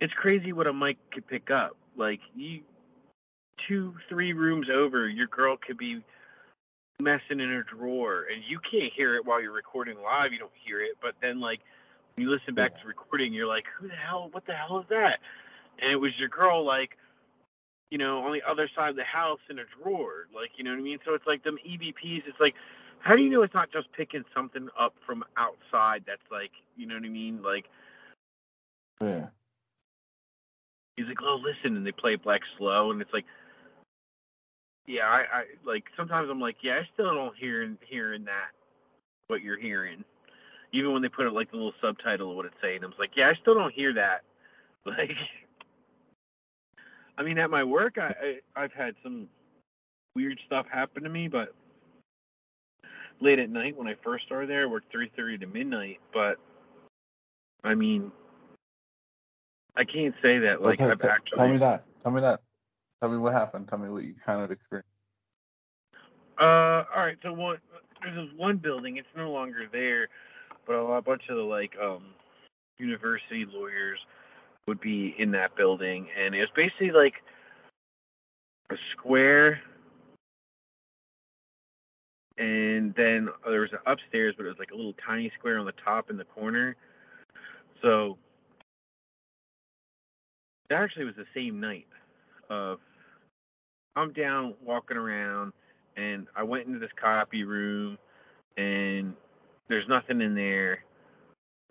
it's crazy what a mic could pick up. Like you, two, three rooms over, your girl could be messing in a drawer, and you can't hear it while you're recording live. You don't hear it, but then like when you listen back to the recording, you're like, who the hell? What the hell is that? And it was your girl, like, you know, on the other side of the house in a drawer. Like, you know what I mean? So it's like them EVPs. It's like, how do you know it's not just picking something up from outside? That's like, you know what I mean? Like, Yeah. he's like, oh, listen, and they play Black Slow, and it's like, yeah, I, I like sometimes I'm like, yeah, I still don't hear hearing that what you're hearing, even when they put it like the little subtitle of what it's saying. I was like, yeah, I still don't hear that. Like, I mean, at my work, I, I I've had some weird stuff happen to me, but late at night when I first started there, I worked 3:30 to midnight. But I mean, I can't say that like tell, I've actually. tell me that. Tell me that. Tell me what happened. Tell me what you kind of experienced. Uh, all right. So one, there's this one building. It's no longer there, but a, bunch of the like um university lawyers would be in that building, and it was basically like a square, and then there was an upstairs, but it was like a little tiny square on the top in the corner. So it actually was the same night of I'm down walking around and I went into this copy room and there's nothing in there.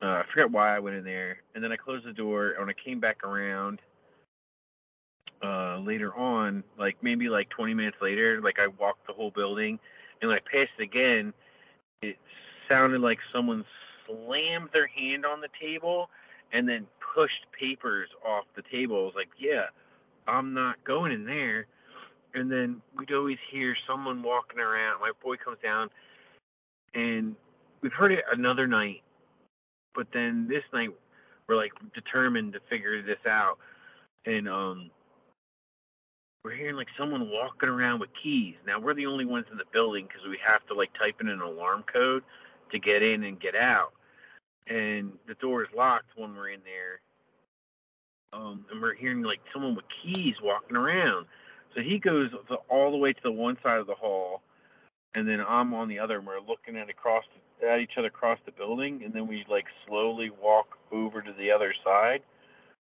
Uh, I forget why I went in there. And then I closed the door and when I came back around uh, later on, like maybe like 20 minutes later, like I walked the whole building and when I passed again, it sounded like someone slammed their hand on the table and then pushed papers off the table. I was like, yeah, I'm not going in there. And then we'd always hear someone walking around. My boy comes down, and we've heard it another night, but then this night we're like determined to figure this out, and um, we're hearing like someone walking around with keys. Now we're the only ones in the building because we have to like type in an alarm code to get in and get out, and the door is locked when we're in there. Um, and we're hearing like someone with keys walking around. So he goes to, all the way to the one side of the hall, and then I'm on the other. And we're looking at across at each other across the building, and then we like slowly walk over to the other side,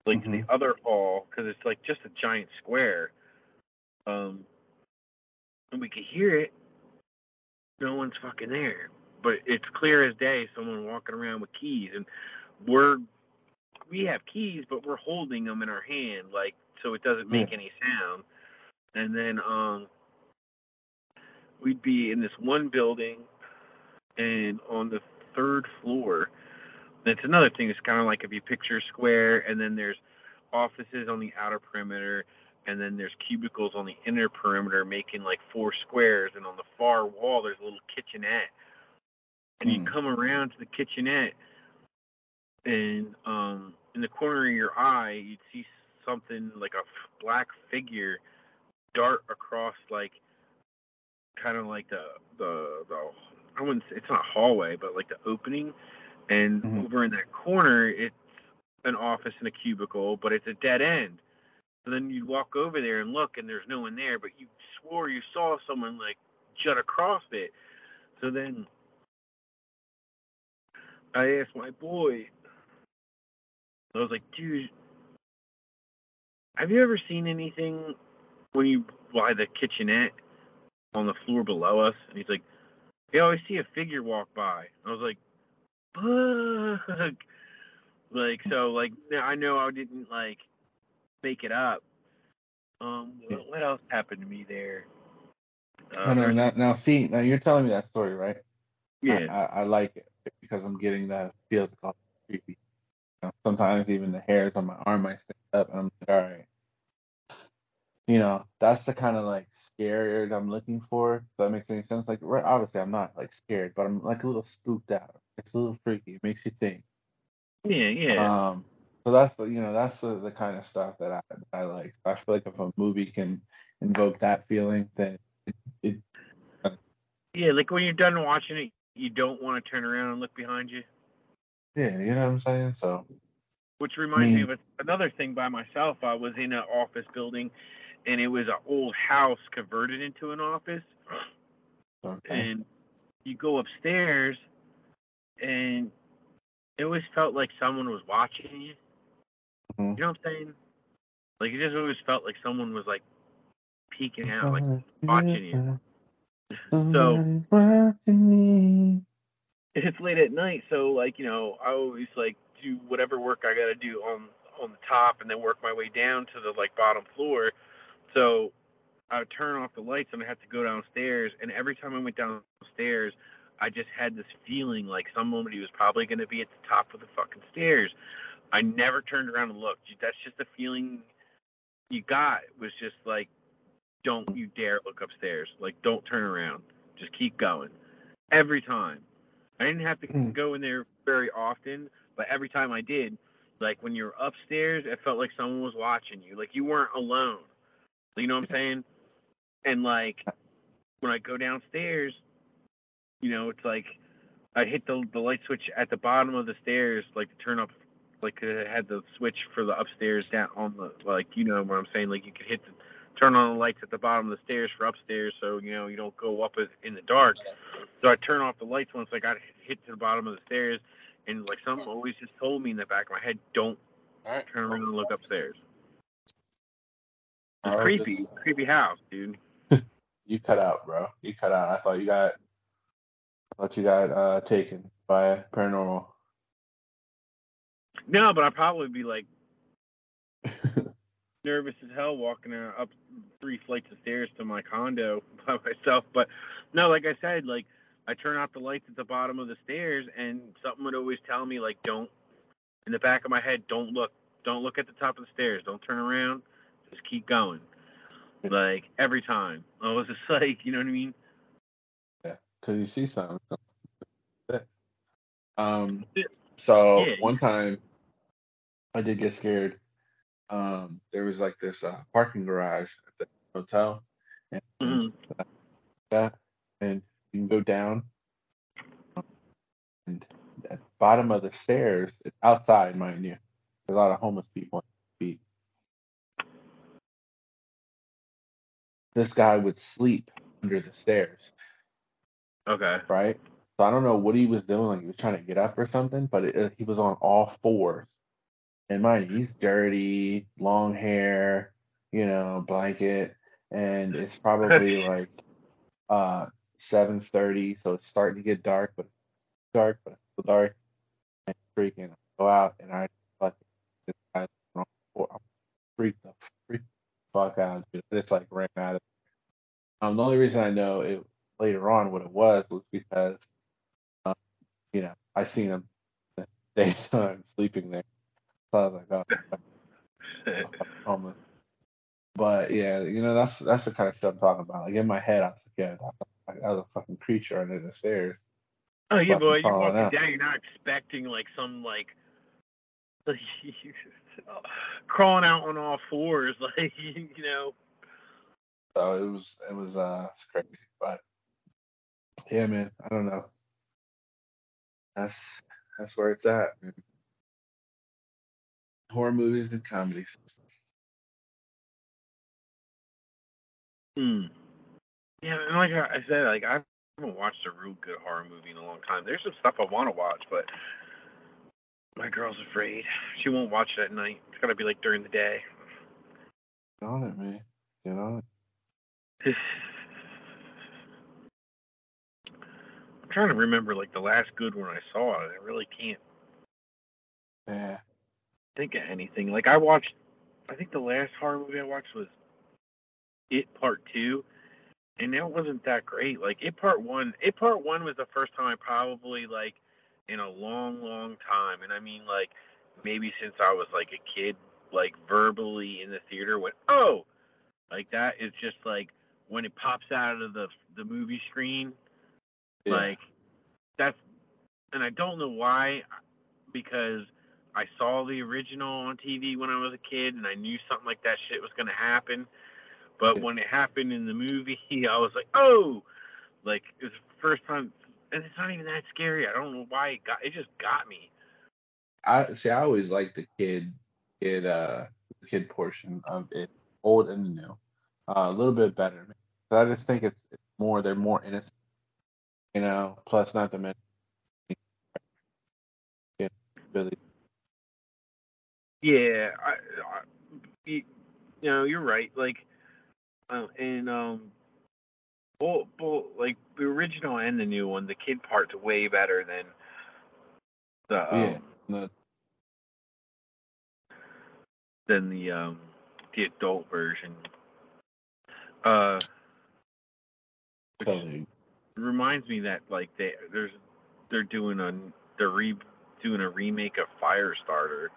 like to the other hall, because it's like just a giant square. Um, and we could hear it. No one's fucking there, but it's clear as day. Someone walking around with keys, and we're we have keys, but we're holding them in our hand, like so it doesn't make Yeah. any sound. And then um, we'd be in this one building, and on the third floor, it's another thing. It's kind of like if you picture a square, and then there's offices on the outer perimeter, and then there's cubicles on the inner perimeter, making like four squares. And on the far wall, there's a little kitchenette. And you Hmm. come around to the kitchenette, and um, in the corner of your eye, you'd see something like a f- black figure dart across, like kind of like the the the I wouldn't say it's not hallway, but like the opening. And Mhm. over in that corner, it's an office and a cubicle, but it's a dead end. So then you walk over there and look, and there's no one there, but you swore you saw someone like jut across it. So then I asked my boy, I was like, dude, have you ever seen anything when you by the kitchenette on the floor below us? And he's like, yeah, I always see a figure walk by. I was like, fuck. Like, so, like, I know I didn't, like, make it up. Um, what- what else happened to me there? no, no, Uh, now, now see, now you're telling me that story, right? Yeah. I, I like it because I'm getting that feel of creepy. You know, sometimes even the hairs on my arm might stand up, and I'm like, all right. You know, that's the kind of like scared I'm looking for. If that makes any sense. Like, right, obviously, I'm not like scared, but I'm like a little spooked out. It's a little freaky. It makes you think. Yeah, yeah. Um, so that's the you know that's the, the kind of stuff that I that I like. I feel like if a movie can invoke that feeling, then it, it yeah, like when you're done watching it, you don't want to turn around and look behind you. yeah, you know what I'm saying. So Which reminds me mean- of another thing by myself. I was in an office building, and it was an old house converted into an office. okay. And you go upstairs, and it always felt like someone was watching you. Mhm. You know what I'm saying? Like it just always felt like someone was like peeking out, like Somebody watching you. somebody watching it's late at night, so like you know, I always like do whatever work I got to do on on the top, and then work my way down to the like bottom floor. So I would turn off the lights, and I had to go downstairs. And every time I went downstairs, I just had this feeling like some somebody was probably going to be at the top of the fucking stairs. I never turned around and looked. That's just the feeling you got. Was just like, don't you dare look upstairs. Like, don't turn around. Just keep going. Every time. I didn't have to Hmm. go in there very often, but every time I did, like when you're upstairs, it felt like someone was watching you. Like you weren't alone. You know what I'm saying? And like when I go downstairs, you know, it's like I hit the the light switch at the bottom of the stairs, like to turn up, like it had the switch for the upstairs down on the like you know what I'm saying? Like you could hit the turn on the lights at the bottom of the stairs for upstairs, so you know you don't go up in the dark. So I turn off the lights once I got hit to the bottom of the stairs, and like something always just told me in the back of my head, don't Alright. turn around and look upstairs. Creepy, just- creepy house, dude. You cut out, bro. You cut out. I thought you got. I thought you got uh, taken by paranormal. No, but I'd probably be like nervous as hell walking up three flights of stairs to my condo by myself. But no, like I said, like I turn off the lights at the bottom of the stairs, and something would always tell me like, don't. In the back of my head, don't look, don't look at the top of the stairs, don't turn around, just keep going. Like every time, I was just like, you know what I mean? Yeah, Cause you see something. Um. So Yeah. one time, I did get scared. Um. There was like this uh, parking garage at the hotel, and Mhm. that, and you can go down. And at the bottom of the stairs, it's outside, mind you. There's a lot of homeless people on the feet. This guy would sleep under the stairs, Okay. right? So I don't know what he was doing, like he was trying to get up or something, but it, he was on all fours. And mind you, he's dirty, long hair, you know, blanket, and it's probably like uh 7:30, so it's starting to get dark, but it's dark, but it's still dark. And freaking go out, and I fucking this guy on four, I'm freaked the freak the fuck out. Dude. I just like ran out of. Um, the only reason I know it later on what it was was because, um, you know, I seen him the daytime sleeping there. So I was like, oh, I'm homeless. But yeah, you know, that's that's the kind of stuff I'm talking about. Like in my head, I was like, yeah, that's I was a fucking creature under the stairs. Oh yeah, boy, you're walking out. down, you're not expecting like some like crawling out on all fours, like you know. So it was it was uh it's crazy. But yeah, man, I don't know. That's that's where it's at. Man. Horror movies and comedies. Hmm. Yeah, and like I said, like I haven't watched a real good horror movie in a long time. There's some stuff I want to watch, but my girl's afraid. She won't watch it at night. It's gotta be like during the day. Get on it, man. Get on it. I'm trying to remember like the last good one I saw. I really can't Yeah. think of anything. Like I watched, I think the last horror movie I watched was It Part Two, and that wasn't that great. Like it part one, it part one was the first time I probably like in a long, long time, and I mean like maybe since I was like a kid, like verbally in the theater went, oh, like that is just like when it pops out of the the movie screen, Yeah. like that's, and I don't know why, because I saw the original on TV when I was a kid, and I knew something like that shit was gonna happen. But Yeah. when it happened in the movie, I was like, oh, like it was the first time, and it's not even that scary. I don't know why it got, it just got me. I see. I always like the kid, kid, uh, kid portion of it, old and new, uh, a little bit better. But I just think it's, it's more. They're more innocent, you know. Plus, not to mention, yeah, Billy. Yeah, I, I you, you know, you're right. Like, uh, and um, both, both, like the original and the new one, the kid part's way better than the um, Yeah, the, than the um the adult version. Uh, totally. reminds me that like they there's they're doing a they're re doing a remake of Firestarter,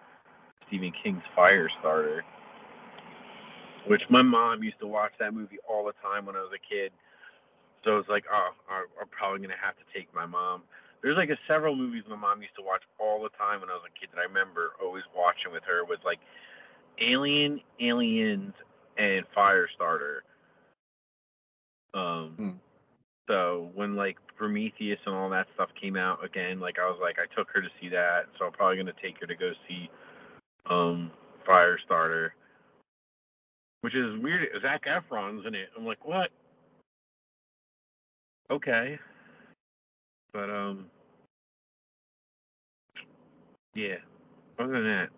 Stephen King's Firestarter, which my mom used to watch that movie all the time when I was a kid. So it's like, oh, I'm probably gonna have to take my mom. There's like a several movies my mom used to watch all the time when I was a kid that I remember always watching with her was like Alien, Aliens, and Firestarter. Um, Hmm. so when like Prometheus and all that stuff came out again, like I was like, I took her to see that, so I'm probably gonna take her to go see um Firestarter, which is weird. Zac Efron's in it. I'm like, what? Okay, but um, yeah. Other than that,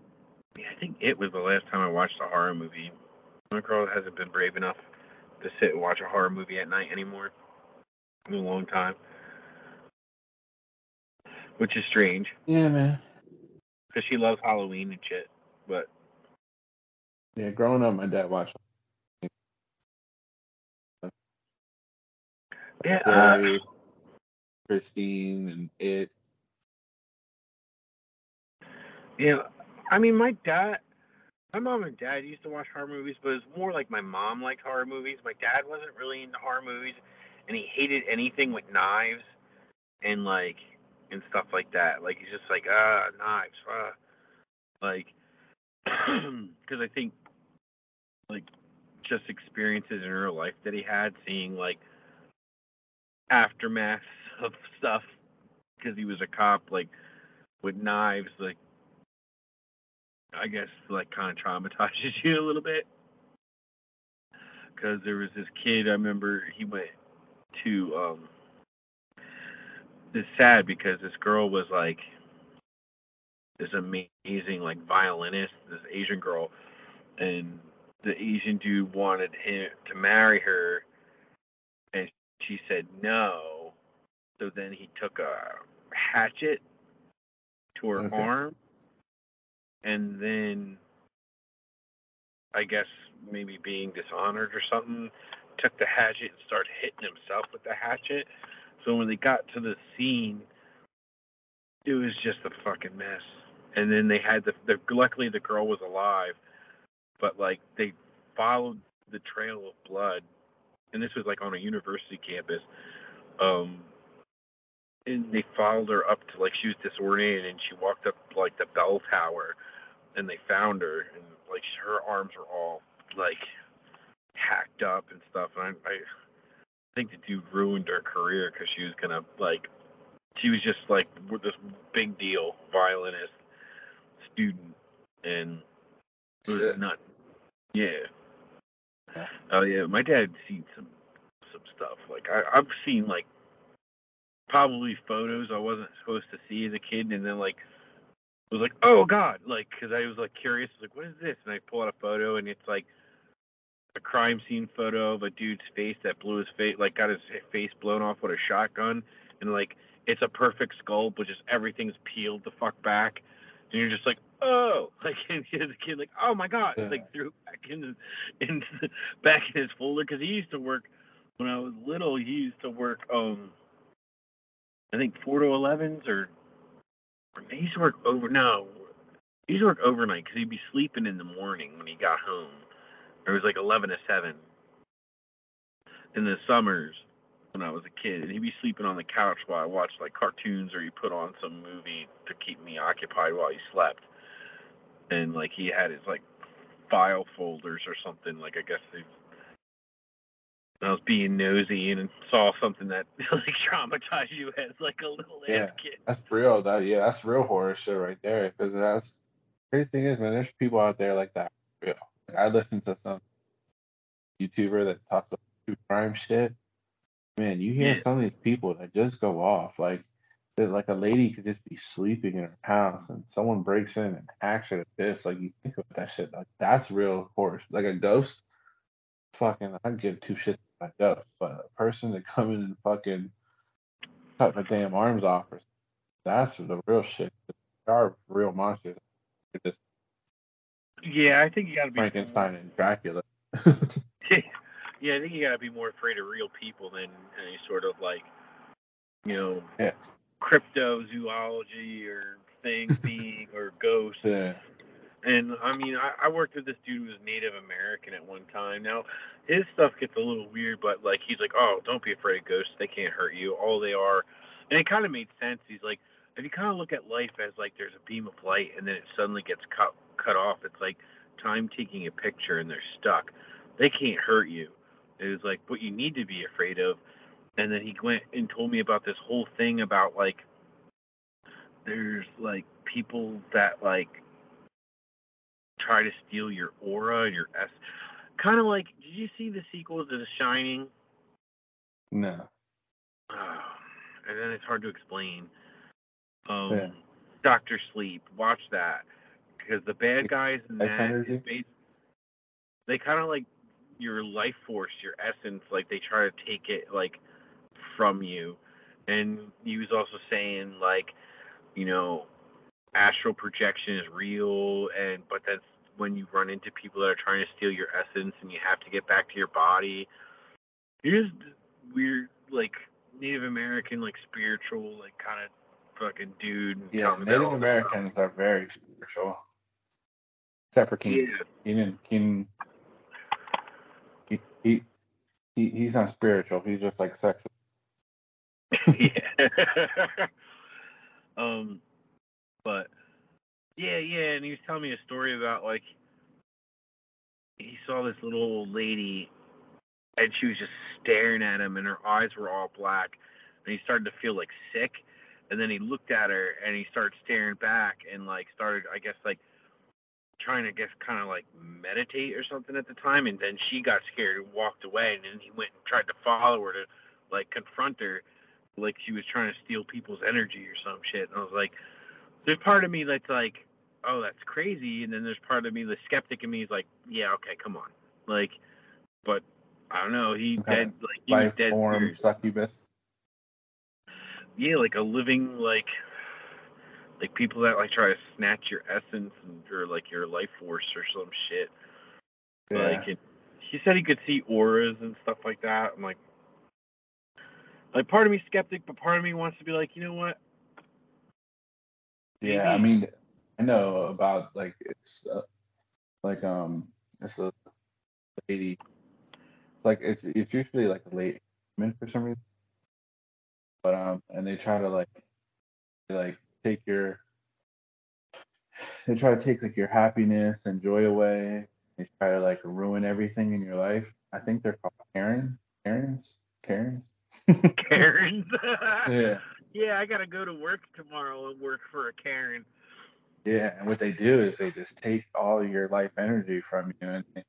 yeah, I think it was the last time I watched a horror movie. My girl hasn't been brave enough to sit and watch a horror movie at night anymore in a long time, which is strange Yeah, man. because she loves Halloween and shit. But Yeah, growing up, my dad watched yeah, uh, Christine, and it. yeah. I mean, my dad, my mom and dad used to watch horror movies, but it's more like my mom liked horror movies. My dad wasn't really into horror movies, and he hated anything with knives and like and stuff like that. Like he's just like ah knives, ah. like because I think like just experiences in real life that he had, seeing like aftermath of stuff because he was a cop, like with knives, like I guess like kind of traumatizes you a little bit. Because there was this kid, I remember he went to um it's sad because this girl was like this amazing like violinist, this Asian girl, and the Asian dude wanted him to marry her, she said no. So then he took a hatchet to her Okay. arm, and then I guess maybe being dishonored or something, took the hatchet and started hitting himself with the hatchet. So when they got to the scene, it was just a fucking mess. And then they had the, the luckily the girl was alive, but like they followed the trail of blood, and this was like on a university campus. Um, and they followed her up to like she was disoriented, and she walked up like the bell tower, and they found her, and like her arms were all like hacked up and stuff. And I, I think the dude ruined her career because she was gonna like she was just like this big deal violinist student and it was Shit. nuts. Yeah. Oh yeah, my dad had seen some some stuff. Like I, I've seen like probably photos I wasn't supposed to see as a kid, and then like was like, oh god, like because I was like curious, like what is this? And I pull out a photo, and it's like a crime scene photo of a dude's face that blew his face, like got his face blown off with a shotgun, and like it's a perfect skull, but just everything's peeled the fuck back, and you're just like, oh, like and a kid, like oh my god, it's like threw back in, in back in his folder because he used to work when I was little, he used to work um I think four to elevens or, or he used to work over no. He used to work overnight because he'd be sleeping in the morning when he got home. It was like eleven to seven. In the summers when I was a kid, and he'd be sleeping on the couch while I watched like cartoons or he put on some movie to keep me occupied while he slept. And like he had his like file folders or something. Like I guess they I was being nosy and saw something that like traumatized you as like a little Yeah. ass kid. That's real. That yeah, that's real horror shit right there. Because that's crazy thing is, man, there's people out there like that. Real. Like, I listen to some YouTuber that talks about true crime shit. Man, you hear Yeah. some of these people that just go off. Like, that like a lady could just be sleeping in her house and someone breaks in and hacks her to this. Like, you think about that shit. Like, that's real horror. Like a ghost. Fucking, I give two shits about a ghost, but a person that come in and fucking cut my damn arms off or that's the real shit. There are real monsters. They're just Yeah, I think you gotta be Frankenstein and Dracula. yeah, I think you gotta be more afraid of real people than any sort of like you know Yeah. Cryptozoology or things being or ghosts. Yeah. And I mean, I, I worked with this dude who was Native American at one time. Now, his stuff gets a little weird, but like he's like, "Oh, don't be afraid of ghosts. They can't hurt you. All they are," and it kind of made sense. He's like, if you kind of look at life as like there's a beam of light and then it suddenly gets cut cut off, it's like time taking a picture and they're stuck. They can't hurt you. It was like what you need to be afraid of. And then he went and told me about this whole thing about like there's like people that like try to steal your aura and your s kind of like did you see the sequel to the shining No. and then it's hard to explain um Yeah. doctor sleep watch that because the bad guys in that energy? they kind of like your life force your essence like they try to take it like from you and he was also saying like you know astral projection is real and but that's when you run into people that are trying to steal your essence and you have to get back to your body here's weird like native american like spiritual like kind of fucking dude Yeah, telling me about Native Americans are very spiritual. Except for. King Keenan. Keenan he, he, he he's not spiritual. He's just like sexual. yeah. Um but yeah yeah and he was telling me a story about like he saw this little old lady and she was just staring at him and her eyes were all black and he started to feel like sick and then he looked at her and he started staring back and like started i guess like trying to guess kind of like meditate or something at the time and then she got scared and walked away and then he went and tried to follow her to like confront her like she was trying to steal people's energy or some shit and i was like there's part of me that's like oh that's crazy and then there's part of me the skeptic in me is like yeah okay come on like but i don't know he Okay. dead like he was dead form serious. succubus. yeah like a living like like people that like try to snatch your essence and, or like your life force or some shit Yeah. like it, he said he could see auras and stuff like that i'm like like part of me skeptic but part of me wants to be like you know what Yeah, I mean, I know about like it's uh, like um it's a lady like it's it's usually like a late woman for some reason, but um and they try to like like take your they try to take like your happiness and joy away. They try to like ruin everything in your life. I think they're called Karen, Karens, Karens. Karens Yeah. yeah i gotta go to work tomorrow and work for a karen Yeah, and what they do is they just take all your life energy from you and they,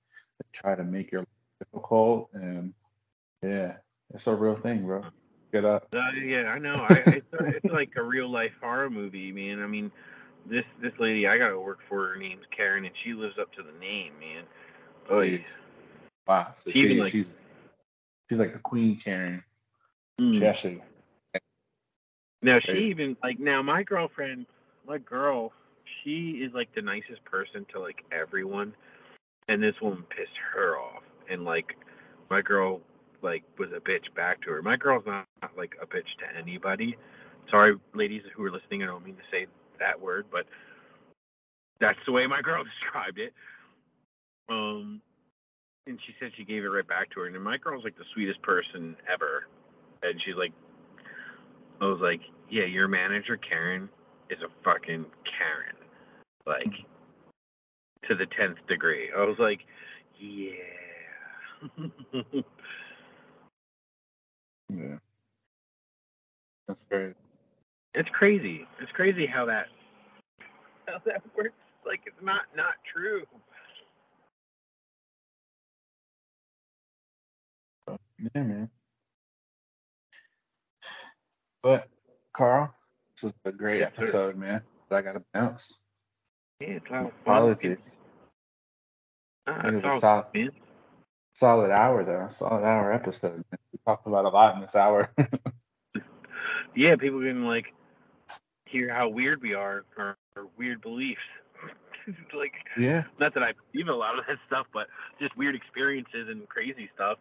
try to make your life difficult. And yeah, it's a real thing, bro. Get up. Uh, yeah, I know. I, it's, it's like a real life horror movie, man. I mean, this this lady I gotta work for, her name's Karen, and she lives up to the name, man. Oh, yeah. Jeez. Wow. So She she, like- she's she's like the queen Karen. Mm. Actually Now she even like now my girlfriend, my girl, she is like the nicest person to like everyone, and this woman pissed her off, and like my girl like was a bitch back to her. My girl's not, not like a bitch to anybody. Sorry, ladies who are listening, I don't mean to say that word, but that's the way my girl described it. Um, and she said she gave it right back to her. And my girl's like the sweetest person ever. And she's like, I was like, yeah, your manager Karen is a fucking Karen, like to the tenth degree. I was like, yeah. Yeah. That's great. It's crazy. It's crazy how that how that works. Like it's not not true. Yeah, man. But Karl, this was a great Yes, sir. episode, man. But I gotta bounce. Yeah. Apologies. It was a solid, good, solid hour though. Solid hour episode. Man. We talked about a lot in this hour. Yeah, people can like hear how weird we are or, or weird beliefs. like yeah. not that I believe a lot of that stuff, but just weird experiences and crazy stuff.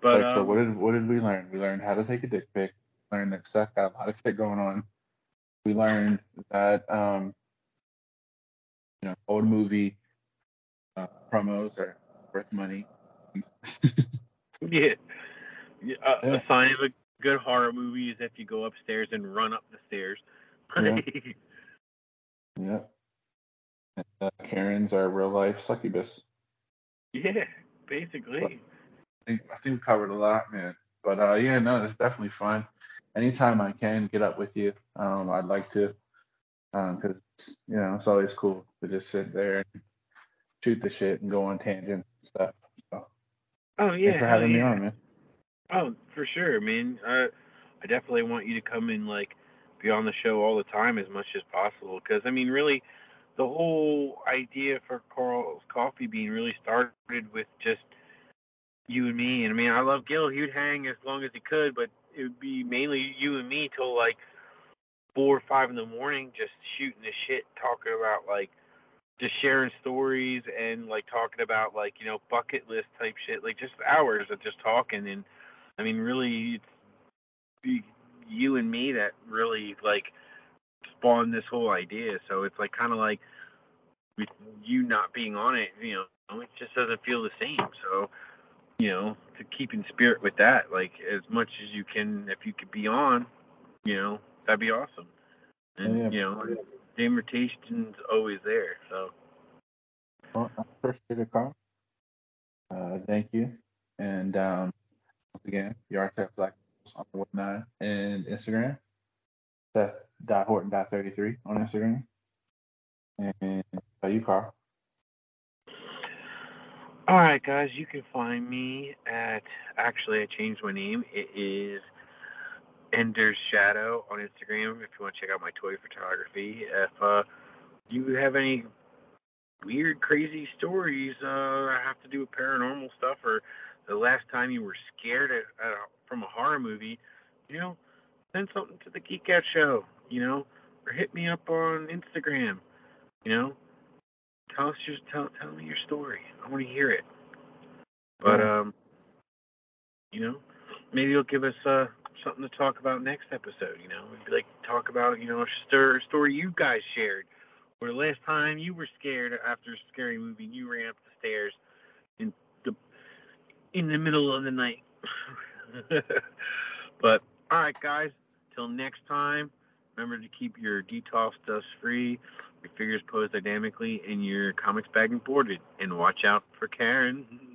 But Like so um, what did what did we learn? We learned how to take a dick pic. Learned that Seth got a lot of shit going on. We learned that um you know, old movie uh, promos are worth money. yeah, Yeah, a, sign of a good horror movie is if you go upstairs and run up the stairs. Yeah. Yeah. And, uh, Karen's our real life succubus. yeah, basically. I think, I think we covered a lot, man. But uh, yeah, no, it's definitely fun. Anytime I can get up with you, um, I'd like to, because you know it's always cool to just sit there and shoot the shit and go on tangent and stuff. So Oh yeah, thanks for having me on, man. Oh, for sure, man. Uh, I definitely want you to come and like be on the show all the time as much as possible. Because I mean, really, the whole idea for Karl's Koffee Bean really started with just you and me. And I mean, I love Gil. He would hang as long as he could, but it would be mainly you and me till like four or five in the morning, just shooting the shit, talking about like just sharing stories and like talking about like you know bucket list type shit, like just hours of just talking. And I mean, really, it's you and me that really like spawned this whole idea. So it's like kind of like with you not being on it, you know, it just doesn't feel the same. So you know, to keep in spirit with that, like as much as you can, if you could be on, you know, that'd be awesome. And Yeah. you know, the invitation's always there. So Well, I appreciate it, Karl. Uh, thank you. And um, once again, your Seth Black on whatnot and Instagram. Seth.horton.33 on Instagram. And by you, Karl. All right, guys, you can find me at. Actually, I changed my name. It is Ender's Shadow on Instagram. If you want to check out my toy photography, if uh, you have any weird, crazy stories uh, that have to do with paranormal stuff, or the last time you were scared at, at a, from a horror movie, you know, send something to the Geek Out Show. You know, or hit me up on Instagram. You know, tell us your tell tell me your story. I want to hear it. But um, you know, maybe you'll give us uh something to talk about next episode. You know, we'd like talk about you know a stir story you guys shared, or the last time you were scared after a scary movie you ran up the stairs in the in the middle of the night. but all right, guys, till next time. Remember to keep your detox dust free, your figures posed dynamically, and your comics bag and boarded. And watch out for Karen.